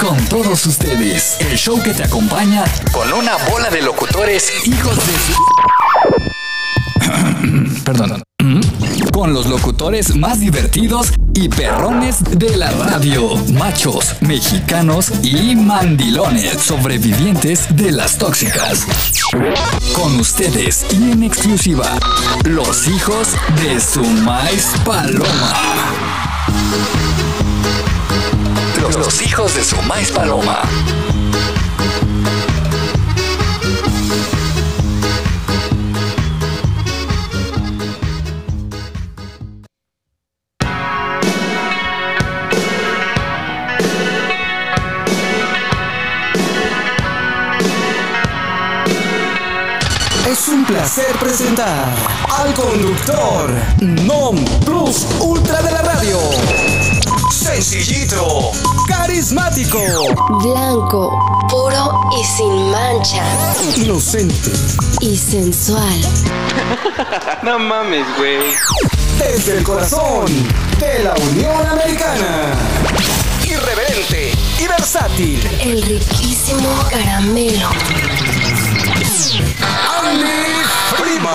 Con todos ustedes, el show que te acompaña con una bola de locutores hijos de su... Perdón. Con los locutores más divertidos y perrones de la radio. Machos, mexicanos y mandilones. Sobrevivientes de las tóxicas. Con ustedes y en exclusiva, los hijos de su maíz paloma. Los, hijos de su maíz paloma. Es un placer presentar al conductor Non Plus Ultra de la radio. Sencillito, carismático, Blanco, puro y sin mancha. inocente, Y sensual. No mames, güey. desde el corazón de la Unión Americana. Irreverente y versátil. El riquísimo caramelo. Andy Prima.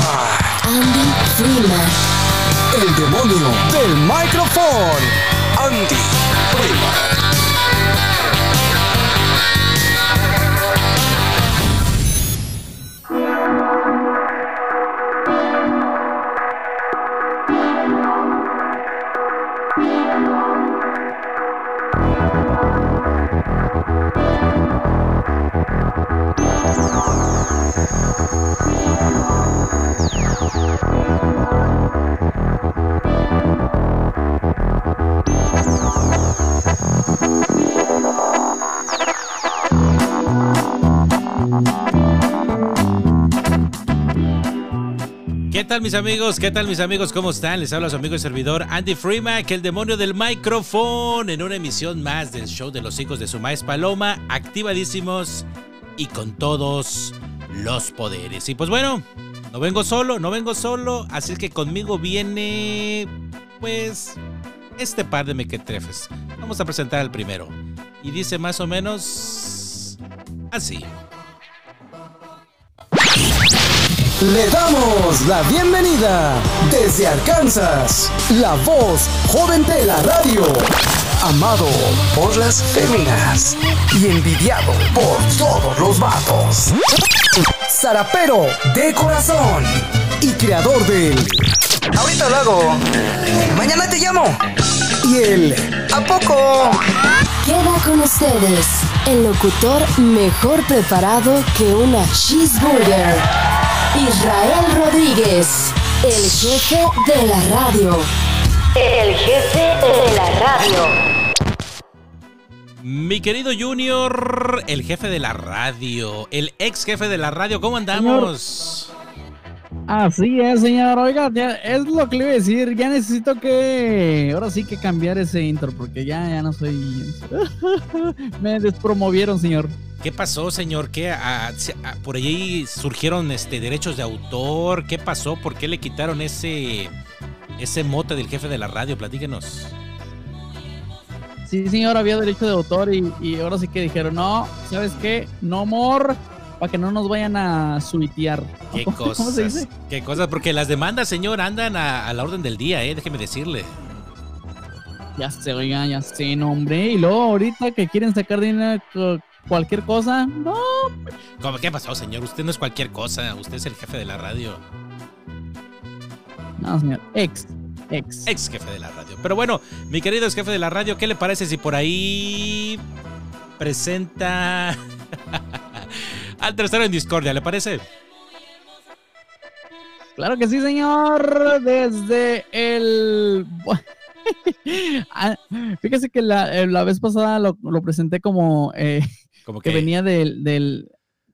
Andy Freeman. El demonio del micrófono. Andy Prima. Tal mis amigos? ¿Qué tal mis amigos? ¿Cómo están? Les habla su amigo y servidor Andy Freeman, el demonio del micrófono, en una emisión más del show de los hijos de su maíz Paloma, activadísimos y con todos los poderes. Y pues bueno, no vengo solo, no vengo solo, así es que conmigo viene, pues, este par de mequetrefes. Vamos a presentar al primero. Y dice más o menos así. Le damos la bienvenida desde Arkansas, la voz joven de la radio, amado por las féminas y envidiado por todos los vatos. Zarapero de corazón y creador del Ahorita lo hago. Mañana te llamo. y el ¿A poco? Queda con ustedes el locutor mejor preparado que una cheeseburger. Israel Rodríguez, el jefe de la radio. El jefe de la radio. Mi querido Junior, el jefe de la radio, el ex jefe de la radio, ¿cómo andamos? Así es, señor. Oiga, ya es lo que le iba a decir. Ya necesito que. Ahora sí que cambiar ese intro, porque ya, ya no soy. Me despromovieron, señor. ¿Qué pasó, señor? ¿Qué ah, se- ah, por ahí surgieron este derechos de autor? ¿Qué pasó? ¿Por qué le quitaron ese ese mote del jefe de la radio? Platíquenos. Sí, señor, había derecho de autor y, y ahora sí que dijeron, no, ¿sabes qué? No more, para que no nos vayan a suitear. ¿Qué ¿Cómo- cosas? ¿Cómo se dice? ¿Qué cosas? Porque las demandas, señor, andan a, a la orden del día, eh, déjeme decirle. Ya sé, oiga, ya sé, no, hombre. Y luego ahorita que quieren sacar dinero cualquier cosa, no, ¿Cómo, ¿Qué pasó, señor? Usted no es cualquier cosa, usted es el jefe de la radio. no, señor. Ex, ex. Ex jefe de la radio. Pero bueno, mi querido ex jefe de la radio, ¿qué le parece si por ahí presenta al tercero en discordia? ¿Le parece? Claro que sí, señor. Desde el. Ah, Fíjese que la, eh, la vez pasada lo, lo presenté como eh, Como que venía del, del,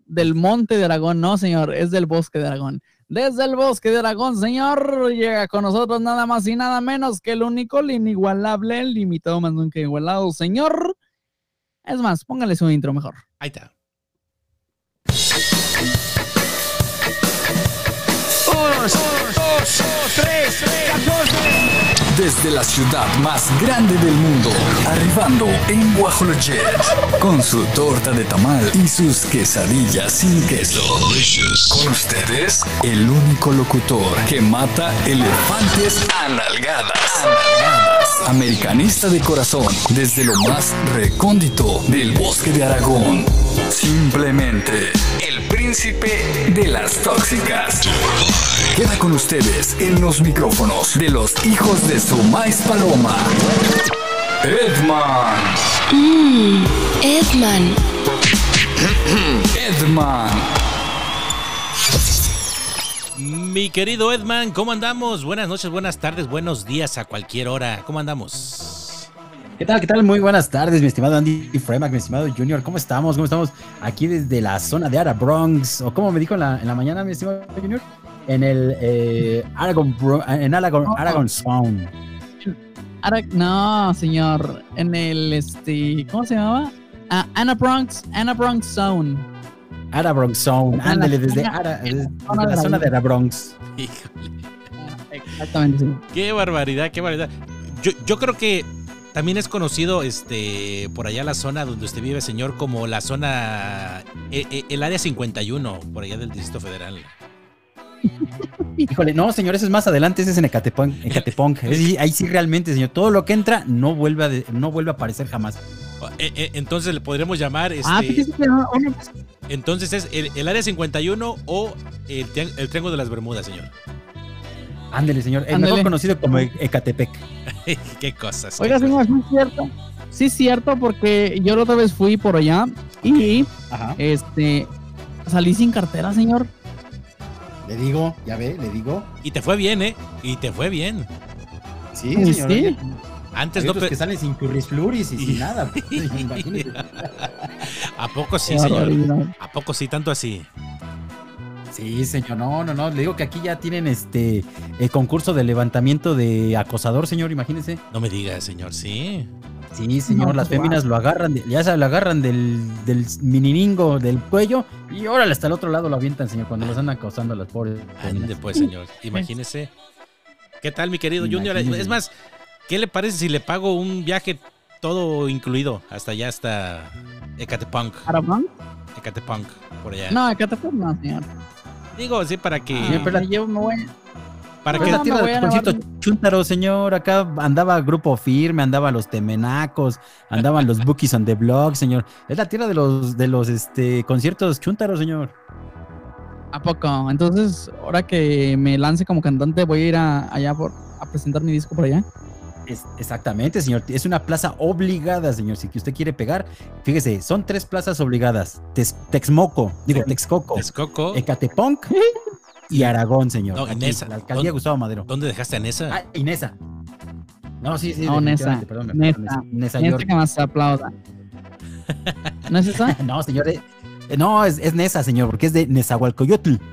del monte de Aragón. No, señor, es del bosque de Aragón. Desde el bosque de Aragón, señor, llega con nosotros nada más y nada menos que el único, el inigualable, el limitado más nunca igualado, señor. Es más, póngale su intro mejor. Ahí está. Uno, dos, tres, catorce. desde la ciudad más grande del mundo, arribando en Guajolojet, con su torta de tamal y sus quesadillas sin queso. Con ustedes, el único locutor que mata elefantes a nalgadas. Americanista de corazón, desde lo más recóndito del bosque de Aragón. Simplemente el príncipe de las tóxicas. Queda con ustedes en los micrófonos de los hijos de su maíz paloma. Edman. Mmm, Edman. Edman. Mi querido Edman, ¿cómo andamos? Buenas noches, buenas tardes, buenos días a cualquier hora. ¿Cómo andamos? ¿Qué tal? ¿Qué tal? Muy buenas tardes, mi estimado Andy Fremack, mi estimado Junior. ¿Cómo estamos? ¿Cómo estamos? Aquí desde la zona de Ara Bronx, o como me dijo en la, en la mañana, mi estimado Junior, en el eh, Aragon, en Aragon, Aragon Sound. No, señor. En el, este, ¿cómo se llamaba? Ah, Anna Bronx, Anna Bronx Zone. Ara Bronx la Ándale, desde, Ara, en la desde zona la zona de. Ara Bronx. Híjole, Exactamente, sí. qué barbaridad, qué barbaridad. Yo, yo creo que también es conocido este por allá la zona donde usted vive, señor, como la zona, eh, eh, el área 51, por allá del Distrito Federal. Híjole, no, señor, ese es más adelante, ese es en Ecatepunk. Ecatepunk. Ahí, sí realmente, señor. Todo lo que entra no vuelve a, de- no vuelve a aparecer jamás. Eh, entonces le podremos llamar, este, Ah, que no- uno- entonces es el, el área 51 o el, el Triángulo de las Bermudas, señor. Ándele, señor. El Ándele. mejor conocido como E- Ecatepec. qué cosas. qué Oiga, cosas. señor, sí es cierto. Sí es cierto porque yo la otra vez fui por allá y Ajá. este salí sin cartera, señor. Le digo, ya ve, le digo. Y te fue bien, ¿eh? Y te fue bien. Sí, Sí, señor. sí. Antes no... que salen sin currisfluris y sin nada. ¿A poco sí, señor? ¿A poco sí, tanto así? Sí, señor. No, no, no. Le digo que aquí ya tienen este el concurso de levantamiento de acosador, señor. Imagínese. No me digas, señor, sí. Sí, señor. No, las féminas lo agarran, de- ya se lo agarran del, del mininingo del cuello y órale hasta el otro lado lo avientan, señor, cuando los andan acosando a las pobres. Ande pues, señor. Imagínese. ¿Qué tal, mi querido Junior? Es más, ¿qué le parece si le pago un viaje todo incluido hasta allá, hasta Ecatepunk? Ecatepunk, por allá. No, fue, no, señor. Digo, sí, para que... Pero la- llevo- me voy- para Pero que la tierra de chúntaro, señor. Acá andaba Grupo Firme, andaban los Temenacos, andaban los Bookies on the Block, señor. Es la tierra de los, de los este, conciertos chúntaros, señor. ¿A poco? Entonces, ahora que me lance como cantante, voy a ir a- allá por, a presentar mi disco por allá. Es- exactamente, señor. Es una plaza obligada, señor. Si que usted quiere pegar, fíjese, son tres plazas obligadas. Tex- Texmoco, digo, Texcoco, Texcoco. Ecatepunk y Aragón, señor. No, Aquí, Inesa. La alcaldía ¿Dónde- Gustavo Madero. ¿Dónde dejaste a Nesa? Ah, Inesa. No, sí, sí. No, Nesa. perdón, Nesa. Nesa, que más se aplauda. ¿No es esa? No, señor. eh, eh, no, es, es Nesa, señor, porque es de Nezahualcoyotl.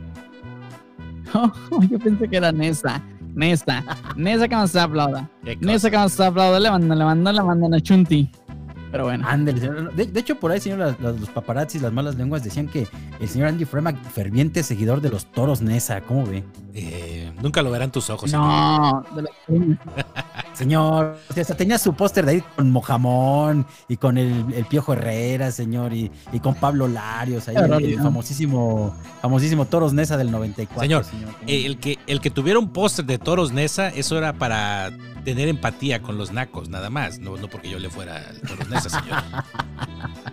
Oh, yo pensé que era Nesa. Nesa. Nesa que se aplauda. Nesa que se aplauda. Le mandan, le mandan, le mandan a Chunti. Pero bueno. Ándale, señor. De, de hecho, por ahí, señor, las- las- los paparazzis, las malas lenguas decían que el señor Andy Fremack, ferviente seguidor de los toros Nesa, ¿cómo ve? Eh, nunca lo verán tus ojos. señor. No, de la Señor, o sea, hasta tenía su póster de ahí con Mojamón y con el, el Piojo Herrera, señor, y, y con Pablo Larios, ahí el, famosísimo, famosísimo Toros Nesa del 94. Señor, ¿cómo Eh, el, que, el que tuviera un póster de toros Nesa, eso era para tener empatía con los nacos, nada más. No, no porque yo le fuera al toros Nesa, señor.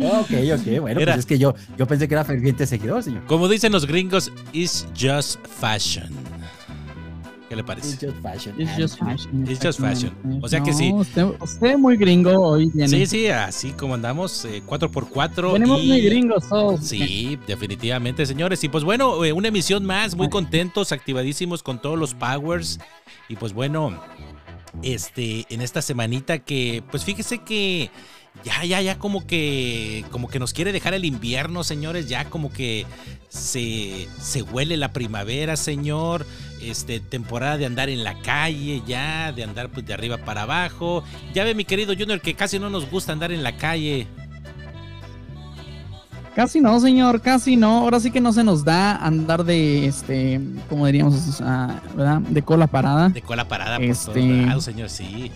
Ok, ok, bueno, Era- pues es que yo, yo pensé que era ferviente seguidor, señor. Como dicen los gringos, it's just fashion. ¿Qué le parece? It's just fashion. It's just fashion. It's just fashion. exactamente. O sea que No, sí. Usted, usted muy gringo hoy viene. Sí, sí, así como andamos, eh, 4x4. Venimos y- muy gringos todos. Sí, definitivamente, señores. Y pues bueno, eh, una emisión más, muy contentos, activadísimos con todos los powers. Y pues bueno, este, en esta semanita que, pues fíjese que ya, ya, ya como que, como que nos quiere dejar el invierno, señores. Ya como que se, se huele la primavera, señor. Este, temporada de andar en la calle, ya, de andar pues de arriba para abajo. Ya ve mi querido Junior que casi no nos gusta andar en la calle. Casi no, señor, casi no. Ahora sí que no se nos da andar de, este, como diríamos, ¿verdad? De cola parada. De cola parada por Este- todos lados, señor, sí.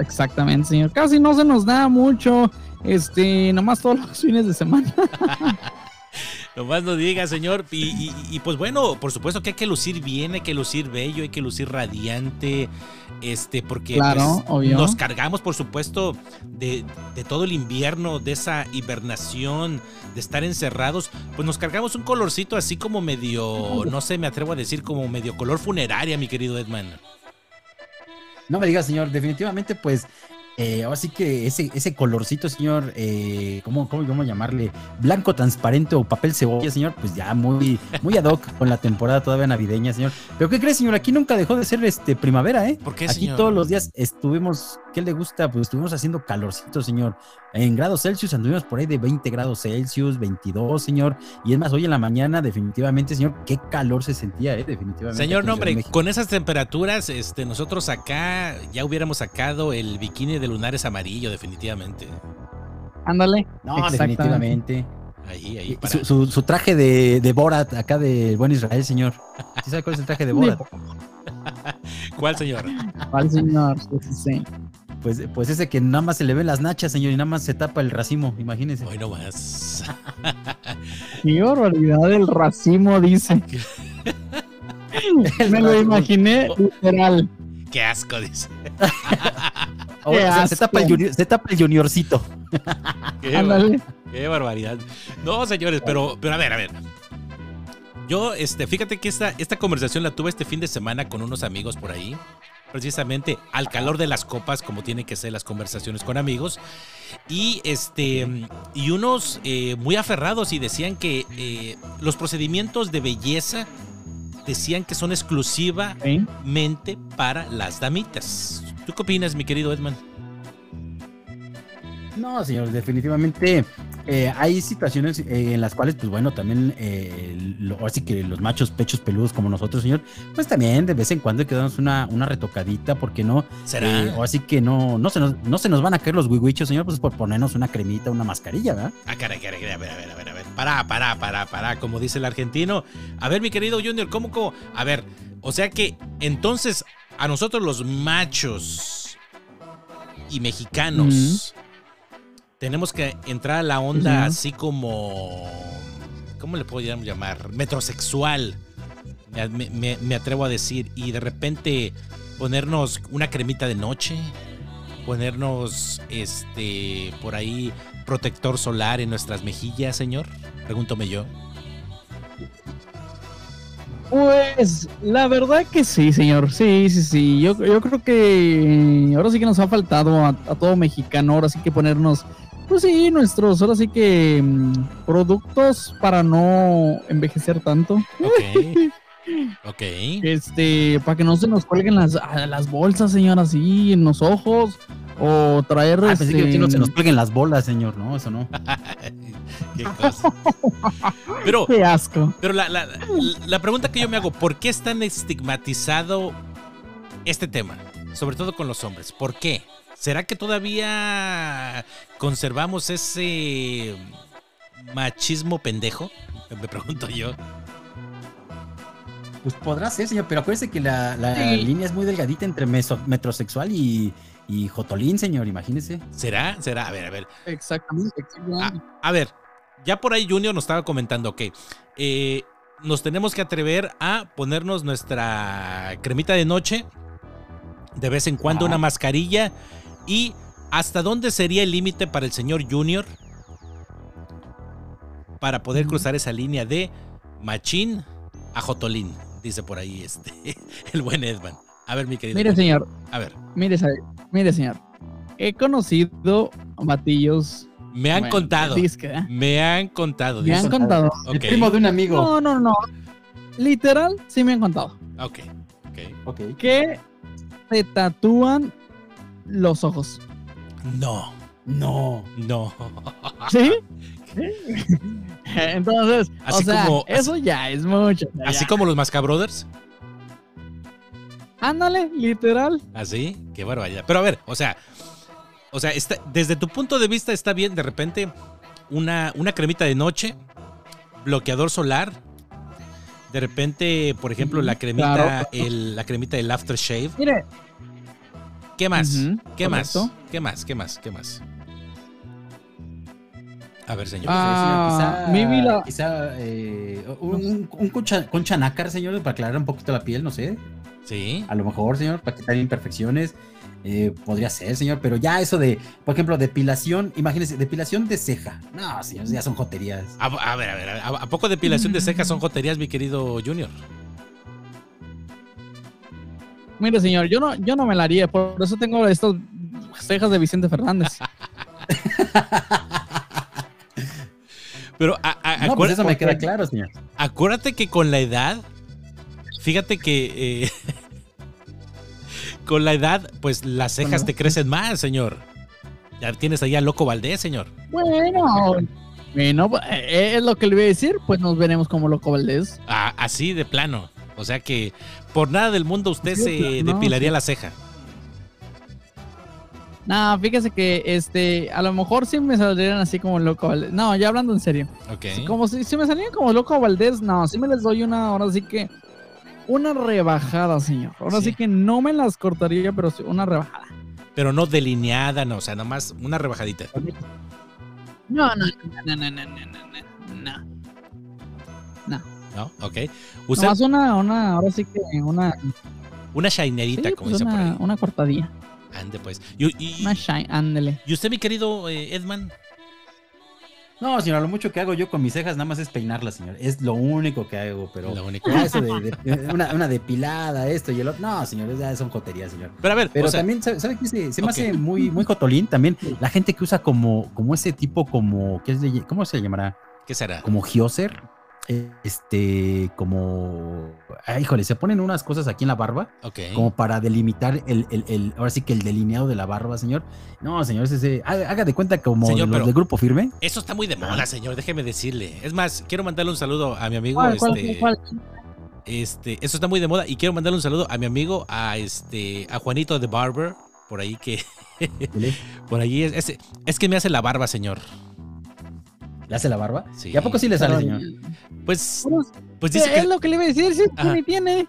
Exactamente, señor. Casi no se nos da mucho. Este, nomás todos los fines de semana. Nomás no diga, señor. Y, y- y, pues bueno, por supuesto que hay que lucir bien, hay que lucir bello, hay que lucir radiante. Este, porque Claro, pues, nos cargamos, por supuesto, de, de todo el invierno, de esa hibernación, de estar encerrados. Pues nos cargamos un colorcito así como medio, no sé, me atrevo a decir, como medio color funeraria, mi querido Edman. No me digas, señor, definitivamente, pues, eh, ahora sí que ese, ese colorcito, señor, eh, ¿cómo, cómo, cómo llamarle? Blanco transparente o papel cebolla, señor, pues ya muy, muy ad hoc con la temporada todavía navideña, señor. Pero ¿qué crees, señor? Aquí nunca dejó de ser este primavera, ¿eh? ¿Por qué, Aquí señor? todos los días estuvimos, ¿qué le gusta? Pues estuvimos haciendo calorcito, señor. En grados Celsius anduvimos por ahí de 20 grados Celsius, 22, señor. Y es más, hoy en la mañana, definitivamente, señor, qué calor se sentía, ¿eh? Definitivamente. Señor, no, hombre, con esas temperaturas, este, nosotros acá ya hubiéramos sacado el bikini de lunares amarillo, definitivamente. Ándale. No, Exactamente. definitivamente. Ahí, ahí, para. Su, su- su traje de, de Borat, acá de Buen Israel, señor. ¿Sí sabe cuál es el traje de Borat? ¿Cuál, señor? ¿Cuál, señor? Sí, sí, sí. Pues, pues ese que nada más se le ven las nachas, señor, y nada más se tapa el racimo, imagínese. Hoy no más. Qué barbaridad el racimo, dice. Me lo imaginé literal. Qué asco, dice. O sea, se, tapa el junior- se tapa el juniorcito. Qué, Ándale. bar- qué barbaridad. No, señores, pero, pero a ver, a ver. Yo, este, fíjate que esta, esta conversación la tuve este fin de semana con unos amigos por ahí. Precisamente al calor de las copas, como tienen que ser las conversaciones con amigos. Y este. Y unos eh, muy aferrados y decían que eh, los procedimientos de belleza decían que son exclusivamente Sí. para las damitas. ¿Tú qué opinas, mi querido Edman? No, señor, definitivamente eh, hay situaciones eh, en las cuales, pues bueno, también, eh, lo, ahora sí que los machos pechos peludos como nosotros, señor, pues también de vez en cuando hay que darnos una, una retocadita, porque no? ¿Será? Eh, ahora sí que no, no, se nos, no se nos van a caer los huihuichos, señor, pues por ponernos una cremita, una mascarilla, ¿verdad? Ah, caray, caray, caray, a ver, a ver, a ver, a ver. Pará, pará, pará, pará, como dice el argentino. A ver, mi querido Junior, ¿cómo, cómo? A ver, o sea que entonces a nosotros los machos y mexicanos tenemos que entrar a la onda así como... ¿Cómo le podríamos llamar? Metrosexual. Me, me- me- me atrevo a decir. Y de repente ponernos una cremita de noche. Ponernos este por ahí protector solar en nuestras mejillas, señor. Pregúntome yo. Pues la verdad que sí, señor. Sí, sí, sí. Yo, yo creo que ahora sí que nos ha faltado a, a todo mexicano, ahora sí que ponernos, pues sí, nuestros, ahora sí que mm, productos para no envejecer tanto. Ok. Ok. Este, para que no se nos cuelguen las, a- las bolsas, señor, así en los ojos. O traer Ah, pensé que este, no se nos cuelguen las bolas, señor, no, eso no. Qué cosa. Pero, Qué asco. pero la, la- la pregunta que yo me hago, ¿por qué es tan estigmatizado este tema? Sobre todo con los hombres. ¿Por qué? ¿Será que todavía conservamos ese machismo pendejo? Me pregunto yo. Pues podrá ser, señor, pero acuérdese que la, la Sí. línea es muy delgadita entre meso- metrosexual y, y jotolín, señor, imagínese. ¿Será? ¿Será? A ver, a ver. Exactamente. A, exactamente. a ver, ya por ahí Junior nos estaba comentando que eh, nos tenemos que atrever a ponernos nuestra cremita de noche, de vez en cuando una mascarilla y hasta dónde sería el límite para el señor Junior para poder cruzar esa línea de machín a jotolín, dice por ahí este el buen Edman. A ver, mi querido. Mire, señor, A ver, mire, mire, señor. He conocido batillos. me han bueno, contado. disque, ¿eh? Me han contado. Me dice. han contado. El primo de un amigo. No, no, no. Literal, sí me han contado. ok, ok. Ok. Que se tatúan los ojos. No, No. no. ¿Sí? Entonces, Así o sea, como- eso ya es mucho. o sea, Así ya. como los Mascabrothers. Ándale, literal. Así, qué barbaridad. Pero a ver, o sea, o sea, está, desde tu punto de vista está bien, de repente, una, una cremita de noche, bloqueador solar. De repente, por ejemplo, la cremita, claro. el- la cremita del aftershave. Mire, ¿Qué más? ¿Qué más? ¿Qué más? ¿Qué más? ¿Qué más? A ver, señor. Ah, quizá, maybe la- quizá, eh, un, un- un concha, concha nácar, señor, para aclarar un poquito la piel, no sé. Sí. A lo mejor, señor, para quitar imperfecciones. eh, podría ser, señor, pero ya eso de, por ejemplo, depilación, imagínese, depilación de ceja. No, señor, ya son joterías. A, a ver, a ver, ¿a, a poco depilación de cejas son joterías, mi querido Junior? mire, señor, yo no, yo no me la haría, por eso tengo estas cejas de Vicente Fernández. Pero a- a- No, pues acuérdate- eso me queda claro, señor. acuérdate que con la edad, fíjate que eh, con la edad, pues las cejas Bueno. te crecen más, señor. Ya tienes ahí al loco Valdés, señor. Bueno, bueno, eh, es lo que le voy a decir, pues nos veremos como loco Valdés. Ah, así de plano. O sea que por nada del mundo usted Sí, se no, depilaría sí. la ceja. Nah, fíjese que este, a lo mejor sí me salieron así como loco Valdés. No, ya hablando en serio. Okay. Como si, si me salían como loco a Valdés, no, sí me les doy una, ahora sí que una rebajada, señor. Ahora sí. que no me las cortaría, pero sí, una rebajada. Pero no delineada, no, o sea, nomás una rebajadita. No, no, no, no, no, no, no, no. No. No, ok. Usted... Nomás una, una, ahora sí que una. Una shinerita, como pues dice por ahí. Una cortadilla. Ande, pues. Y, y- Una shine, ándele. y usted, mi querido eh, Edman, No, señor, lo mucho que hago yo con mis cejas nada más es peinarlas, señor. Es lo único que hago, pero lo único. ya eso de, de- una, una depilada, esto y el otro. No, señor, ya son joterías, señor. Pero a ver, Pero o sea, también, ¿sabe, sabe qué? Se, se me hace muy, muy jotolín también la gente que usa como, como ese tipo, como, ¿qué es de- ¿cómo se llamará? ¿qué será? Como Gioser. Este, como, ah, híjole, se ponen unas cosas aquí en la barba, como para delimitar el, el, el- ahora sí que el delineado de la barba, señor. No, señor, ese, ese- haga, de cuenta como Señor, los pero- del grupo firme. Eso está muy de moda, señor, déjeme decirle. Es más, quiero mandarle un saludo a mi amigo. ¿Cuál, cuál, este, cuál? este, eso está muy de moda. Y quiero mandarle un saludo a mi amigo, a este, a Juanito de Barber, por ahí que, ¿Le por ahí es, es, es que me hace la barba, señor. Le hace la barba? Sí. ¿Y a poco sí le sale, señor? Pues, pues sí, dice es que, lo que le iba a decir, sí, Ajá. tiene, tiene.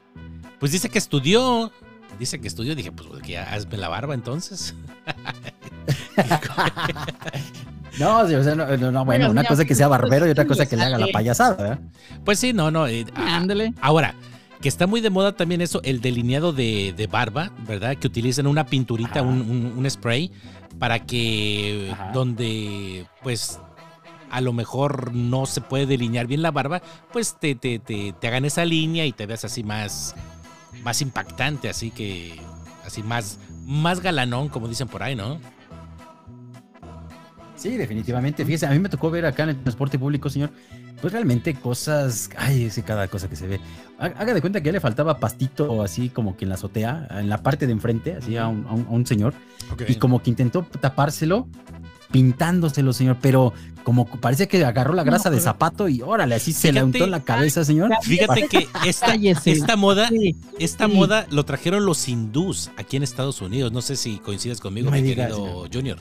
pues dice que estudió. Dice que estudió, dije, pues que ya hazme la barba entonces. No, señor, o sea, no, no, no, bueno, una señor, cosa es que sea barbero y otra sí cosa que le haga la payasada, ¿verdad? Pues sí, no, no. eh, a- Ándele. Ahora, que está muy de moda también eso, el delineado de, de barba, ¿verdad? Que utilizan una pinturita, un, un- un spray, para que Ajá. donde, pues, a lo mejor no se puede delinear bien la barba, pues te, te, te, te hagan esa línea y te veas así más, más impactante, así que, así más, más galanón, como dicen por ahí, ¿no? Sí, definitivamente. Fíjese, a mí me tocó ver acá en el transporte público, señor, pues realmente cosas, ay, es cada cosa que se ve. Haga de cuenta que ya le faltaba pastito así como que en la azotea, en la parte de enfrente, así a un, a un- a un señor, y como que intentó tapárselo pintándoselo, señor, pero como parece que agarró la grasa No, de zapato y órale, así se le untó en la cabeza, señor. Fíjate que esta, moda, esta Sí. moda lo trajeron los hindús aquí en Estados Unidos. No sé si coincides conmigo, No mi digas, querido Junior.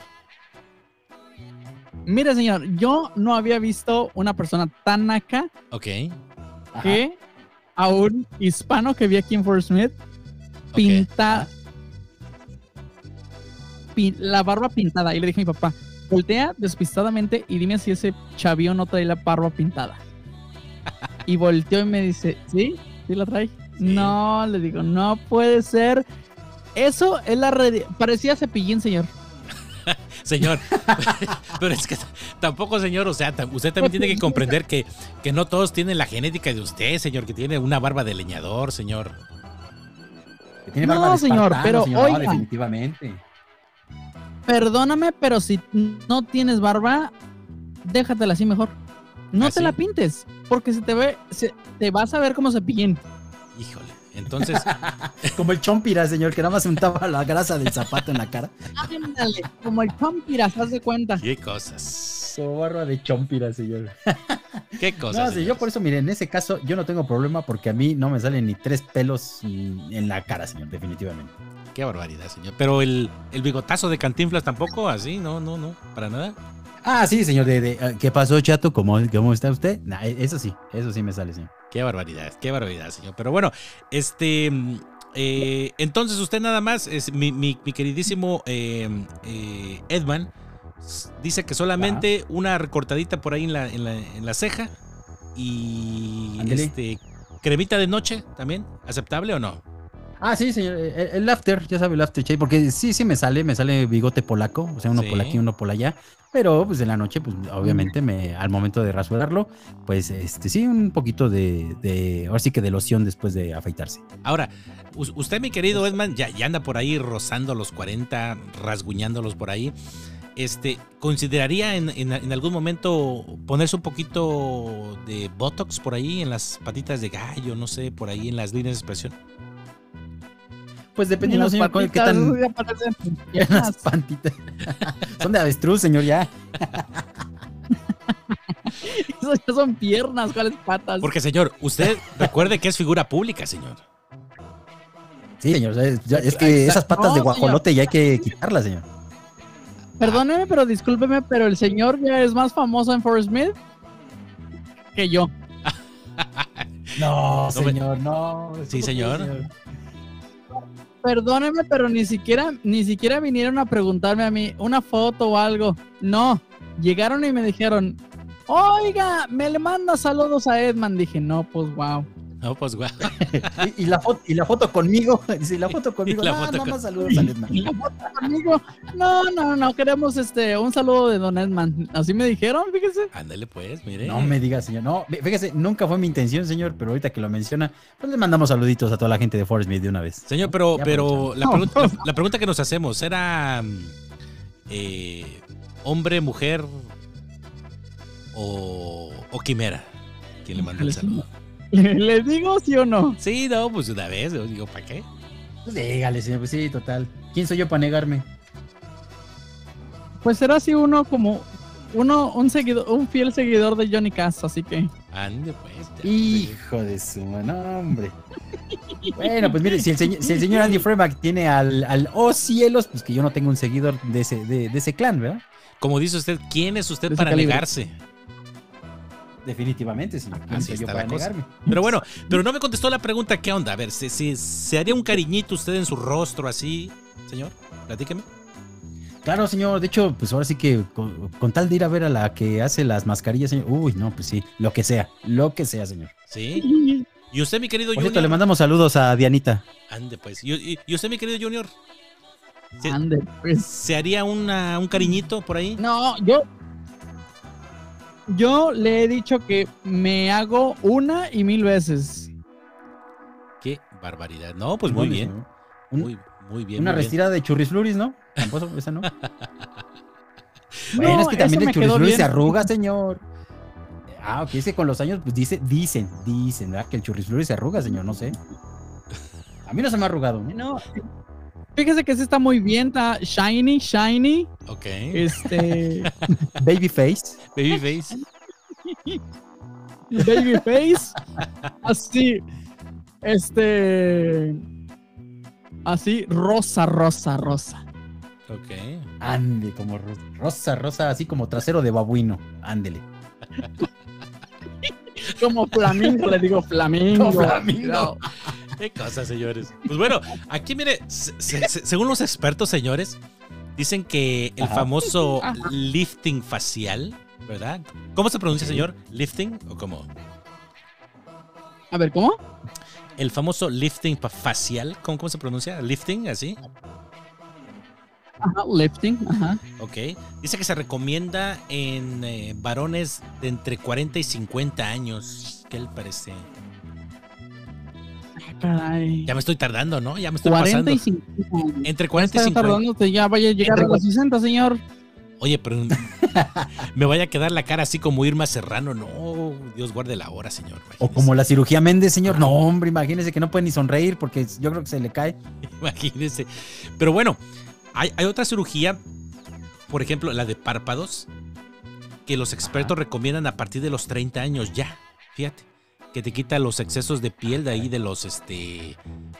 Mire, señor, yo no había visto una persona tan naca Ok. Ajá. que a un hispano que vi aquí en Fort Smith pinta pin- la barba pintada. Y le dije a mi papá, voltea despistadamente y dime si ese chavío no trae la barba pintada. Y volteó y me dice, ¿sí? ¿Sí la trae? No, le digo, no puede ser. Eso es la red. Parecía cepillín, señor. Señor, pero es que tampoco, señor, o sea, usted también tiene que comprender que, que no todos tienen la genética de usted, señor, que tiene una barba de leñador, señor. Que tiene No, barba de señor, pero señor, no, oiga. definitivamente. Perdóname, pero si no tienes barba, déjatela así mejor. No ¿Ah, te la pintes, porque se te ve, se- te vas a ver como cepillín. Híjole. Entonces, Como el chompira, señor, que nada más se untaba la grasa del zapato en la cara. Ándale, como el chompiras, haz de cuenta. qué cosas. Como barba de chompira, señor. Qué No, cosas. yo por eso, mire, en ese caso yo no tengo problema porque a mí no me salen ni tres pelos en la cara, señor, definitivamente. Qué barbaridad, señor. Pero el, el bigotazo de Cantinflas tampoco, así, no, no, no, para nada. Ah, sí, señor. De, de, ah, ¿Qué pasó, chato? ¿Cómo, ¿Cómo está usted? Nah, e- eso sí, eso sí me sale, señor. Qué barbaridad, qué barbaridad, señor. Pero bueno, este. mm, eh, entonces usted nada más, es, mi, mi- mi queridísimo eh, eh, Edman, dice que solamente una recortadita por ahí en la, en la, en la ceja y este cremita de noche también, ¿aceptable o no? Ah, sí, señor. El, el after, ya sabe el after shave, porque sí, sí me sale, me sale bigote polaco, o sea, uno Sí. por aquí, uno por allá. Pero pues en la noche, pues obviamente me, al momento de rasurarlo, pues este sí, un poquito de, de, ahora sí que de loción después de afeitarse. Ahora, us- usted, mi querido Edman, ya, ya anda por ahí rozando los 40, rasguñándolos por ahí. Este, ¿consideraría en, en- en algún momento ponerse un poquito de Botox por ahí en las patitas de gallo, no sé, por ahí en las líneas de expresión? Pues dependiendo, señor, qué patitas, tan las pantitas. Son de avestruz, señor, ya. Eso ya son piernas, ¿cuáles patas? Porque, señor, usted recuerde que es figura pública, señor. Sí, señor. es, ya- es que esas patas No, de señor. guajolote ya hay que quitarlas, señor. Perdóneme, pero discúlpeme, pero el señor ya es más famoso en Forest Smith que yo. No, No me- señor, no. Sí, señor. Perdóneme, pero ni siquiera, ni siquiera vinieron a preguntarme a mí una foto o algo. No, llegaron y me dijeron, oiga, me le manda saludos a Edman. Dije, no, pues wow. No, pues, guau. Y, y la foto, y la foto conmigo. Dice, la foto conmigo. Y la no, foto nada con- más saludos a Letman. Y la foto conmigo, no, no, no, queremos este un saludo de Don Edman. Así me dijeron, fíjese. Ándale, pues, mire. No me diga, señor. No, fíjese, nunca fue mi intención, señor, pero ahorita que lo menciona, pues le mandamos saluditos a toda la gente de Forest Smith de una vez. Señor, pero, Ya pero la, No. pregunta, la- la pregunta que nos hacemos era mm, eh, hombre, mujer o, o quimera. ¿Quién le mandó el saludo? ¿Le, le digo sí o no? Sí, no, pues una vez, digo, ¿para qué? Pues dígale, señor, pues sí, total. ¿Quién soy yo para negarme? Pues será así uno como uno, un seguidor, un fiel seguidor de Johnny Cass, así que. Ande, pues. Hijo de su mano, hombre. Bueno, pues mire, si el, señor, si el señor Andy Freeback tiene al, al Oh cielos, pues que yo no tengo un seguidor de ese, de, de ese clan, ¿verdad? Como dice usted, ¿quién es usted para calibre. negarse? Definitivamente. ¿Quién Así yo está para la cosa. negarme? Pero bueno, pero no me contestó la pregunta, ¿qué onda? A ver, ¿se, se, se haría un cariñito usted en su rostro así, señor? Platíqueme. Claro, señor. De hecho, pues ahora sí que con, con tal de ir a ver a la que hace las mascarillas, señor. Uy, no, pues sí, lo que sea, lo que sea, señor. ¿Sí? ¿Y usted, mi querido Por cierto, Junior? le mandamos saludos a Dianita. Ande, pues. ¿Y, y- y usted, mi querido Junior? ¿Se, Ande, pues. se haría una, un cariñito por ahí? No, yo. Yo le he dicho que me hago una y mil veces. Qué barbaridad. No, pues muy Bueno, bien. Muy, muy bien. una muy bien. retirada de churrisfluris, ¿no? Tampoco, esa no. No, Bueno, es que también el churrisluris bien. se arruga, señor. Ah, ok, es que con los años, pues dice, dicen, dicen, ¿verdad? Que el churrisluris se arruga, señor, no sé. A mí no se me ha arrugado. No, fíjese que sí está muy bien, está shiny, shiny. Ok. Este. Babyface. Babyface. baby face. Así. Este. Así, rosa, rosa, rosa. Ok. Ande, como ro- rosa, rosa, así como trasero de babuino. Ándele. Como flamingo, le digo flamingo. Como flamingo. Qué cosa, señores. Pues bueno, aquí mire, se- se- se- según los expertos, señores, dicen que el Ajá. famoso Ajá. lifting facial, ¿verdad? ¿Cómo se pronuncia, señor? ¿Lifting o cómo? A ver, ¿cómo? El famoso lifting facial, ¿cómo, cómo se pronuncia? ¿Lifting? ¿Así? Ajá, lifting, ajá. Ok. Dice que se recomienda en eh, varones de entre 40 y 50 años. ¿Qué le parece? Caray. Ya me estoy tardando, ¿no? Ya me estoy 40 pasando. y 50. Entre 40 y Está 50. tardando, usted ya vaya a llegar Entre a los 60, señor. Oye, pero me vaya a quedar la cara así como Irma Serrano. No, Dios guarde la hora, señor. O como la cirugía Méndez, señor. No, hombre, imagínese que no puede ni sonreír porque yo creo que se le cae. Imagínese. Pero bueno, hay, hay otra cirugía, por ejemplo, la de párpados, que los expertos recomiendan a partir de los 30 años ya. Fíjate. Que te quita los excesos de piel de ahí de los, este,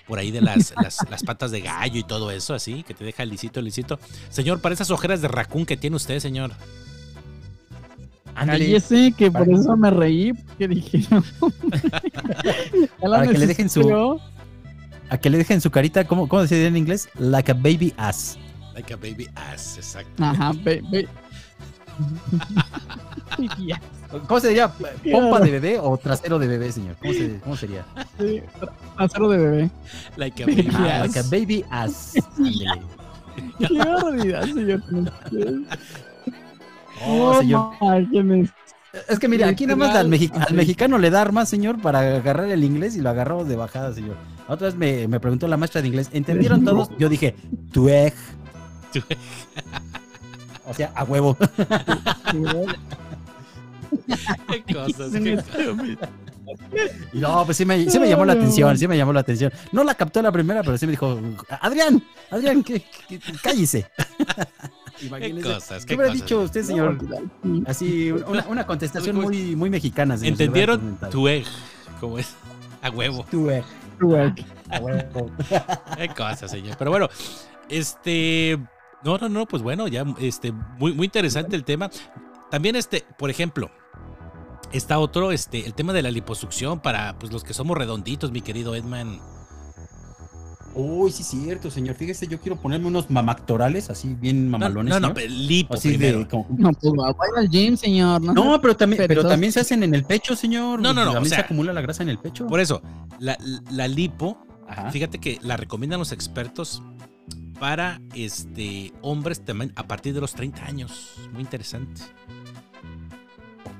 por ahí de las, las, las patas de gallo y todo eso, así, que te deja lisito, lisito. Señor, para esas ojeras de racún que tiene usted, señor. Ándale, Cállese, que por Para- eso me reí, que dije, no. Para que le dejen su- a que le dejen su carita, ¿cómo, cómo se dice en inglés? Like a baby ass. Like a baby ass, exacto. Ajá, ve. ¿Cómo se diría? ¿Pompa de bebé o trasero de bebé, señor? ¿Cómo, se- cómo sería? sí, Trasero de bebé. Like a Baby Ah, ass. like a baby ass. Qué barbaridad, señor. Oh, señor. Márquenes. Es que mire, aquí nada más al, mexicano le da armas, señor, para agarrar el inglés y lo agarramos de bajada, señor. Otra vez me, me preguntó la maestra de inglés, ¿entendieron todos? Yo dije, tueg. Tueg. O sea, a huevo. Qué cosas, qué cosas. No, pues sí me, sí me llamó la atención, sí me llamó la atención. No la captó la primera, pero sí me dijo, Adrián, Adrián, que, que- que- cállese. Qué Imagínese. cosas, ¿Qué qué hubiera dicho usted, señor? Así, una, una contestación muy, muy mexicana, señor. ¿Entendieron? comentar. Tu egg. ¿Cómo es? A huevo. Tueg. Tuec. A huevo. Qué cosas, señor. Pero bueno, este. No, no, no, pues bueno, ya, este, muy, muy interesante el tema. También, este, por ejemplo, está otro, este, el tema de la liposucción para pues, los que somos redonditos, mi querido Edman. Uy, sí, cierto, señor. Fíjese, yo quiero ponerme unos mamactorales así bien No, mamalones. no, no, señor. pero lipo Así de- primero. como- No, pues va, vaya al gym, señor. No, No, pero también, pero Pero- también se hacen en el pecho, señor. No, no, no, También o sea, se acumula la grasa en el pecho. Por eso, la, la lipo, Ajá. fíjate que la recomiendan los expertos para este hombres también a partir de los 30 años. Muy interesante.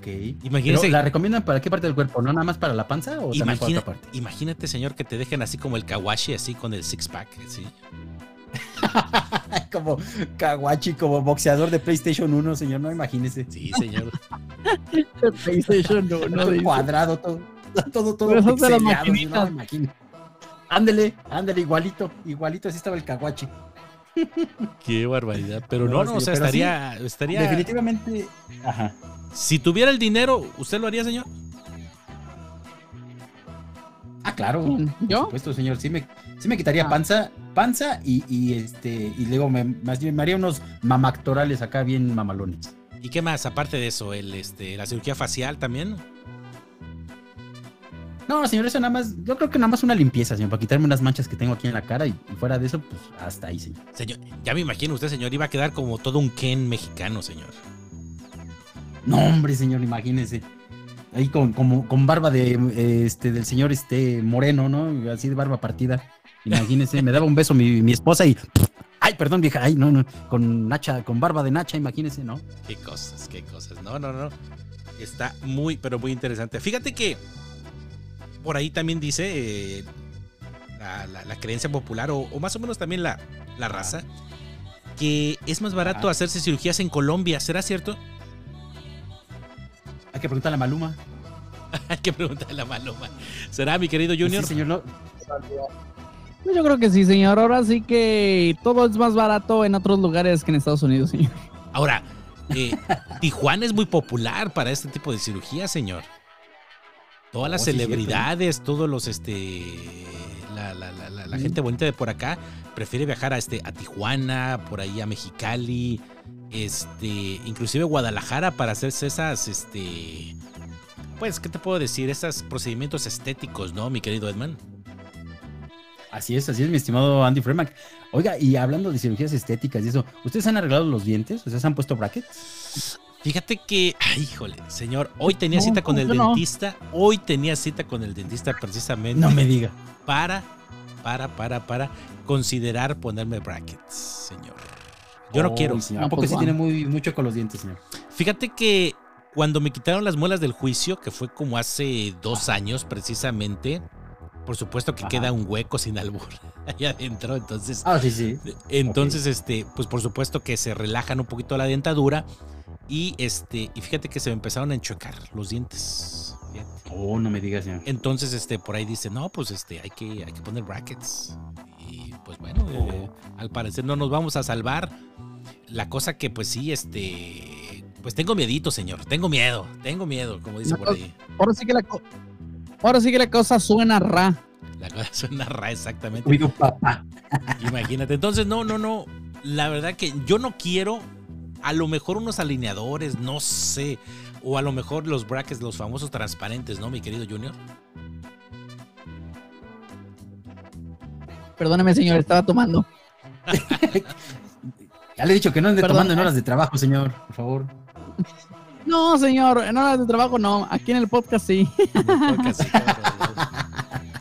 Ok. Imagínese- Pero, ¿La recomiendan para qué parte del cuerpo? ¿No nada más para la panza o también para otra parte? imagínate, señor, que te dejen así como el kawashi, así con el six pack, así. como Kawachi, como boxeador de PlayStation 1, señor, no imagínese. Sí, señor. PlayStation no, no dice. cuadrado, todo, todo, todo. Sí, maquinitas. no, imagínese. Ándele, ándele, igualito, igualito, así estaba el Kawachi. Qué barbaridad. Pero No, no, no, sí, o sea, sí, estaría, estaría. Definitivamente, ajá. Si tuviera el dinero, ¿usted lo haría, señor? Ah, claro. ¿Quién? Por ¿Yo? supuesto, señor. Sí me, sí me quitaría Ah. panza, panza y, y este, y luego me, más bien me haría unos mamactorales acá bien mamalones. ¿Y qué más? Aparte de eso, el, este, la cirugía facial también. No, señor, eso nada más, yo creo que nada más una limpieza, señor, para quitarme unas manchas que tengo aquí en la cara y, y fuera de eso, pues hasta ahí, señor. Señor, ya me imagino usted, señor, iba a quedar como todo un Ken mexicano, señor. No, hombre, señor, imagínese. Ahí con, como, con barba de eh, este del señor este moreno, ¿no? Así de barba partida. Imagínese, me daba un beso mi, mi esposa y. Ay, perdón, vieja, ay, no, no. Con Nacha, con barba de Nacha, imagínese, ¿no? Qué cosas, qué cosas. No, no, no. Está muy, pero muy interesante. Fíjate que por ahí también dice eh, la, la- la creencia popular, o, o más o menos también la, la raza, que es más barato hacerse cirugías en Colombia. ¿Será cierto? Hay que preguntarle a Maluma. Hay que preguntarle a Maluma. ¿Será, mi querido Sí, Junior? señor, no. Pues Yo creo que sí, señor. Ahora sí que todo es más barato en otros lugares que en Estados Unidos, señor. Ahora, eh, Tijuana es muy popular para este tipo de cirugía, señor. Todas las Oh, sí, ¿eh? celebridades, todos los, este, la, la- la- la- la Mm. gente bonita de por acá prefiere viajar a, este, a Tijuana, por ahí a Mexicali, este, inclusive Guadalajara para hacerse esas, este, pues, ¿qué te puedo decir? Esos procedimientos estéticos, ¿no, mi querido Edman? Así es, así es, mi estimado Andy Freeman. Oiga, y hablando de cirugías estéticas y eso, ¿ustedes han arreglado los dientes? ¿Ustedes han puesto brackets? Fíjate que, ay, híjole, señor, hoy tenía No, cita con el no. dentista, hoy tenía cita con el dentista precisamente No me diga. para, para, para, para considerar ponerme brackets, señor. Yo no Oh, quiero. señor. No, ¿A poco pues sí tiene muy, mucho con los dientes, señor? Fíjate que cuando me quitaron las muelas del juicio, que fue como hace dos años precisamente, por supuesto que Ajá. queda un hueco sin albur allá adentro, entonces Ah, sí, sí. Entonces, este, pues por supuesto que se relajan un poquito la dentadura y este, y fíjate que se me empezaron a enchocar los dientes. fíjate. Oh, no me digas, señor. Entonces, este, por ahí dice, no, pues este, hay que, hay que poner brackets. Y pues bueno, eh, al parecer no nos vamos a salvar. La cosa que, pues sí, este, pues tengo miedito, señor. Tengo miedo, tengo miedo, como dice La por ahí. Ahora sí que la, ahora sí que la cosa suena ra. La cosa suena ra exactamente. Oigo, papá. Imagínate. Entonces, no, no, no. La verdad que yo no quiero, a lo mejor unos alineadores, no sé. o a lo mejor los brackets, los famosos transparentes, ¿no, mi querido Junior? Perdóneme, señor, estaba tomando. Ya le he dicho que no ande Perdón. tomando en horas de trabajo, señor, por favor. No, señor, en horas de trabajo no. Aquí en el podcast sí.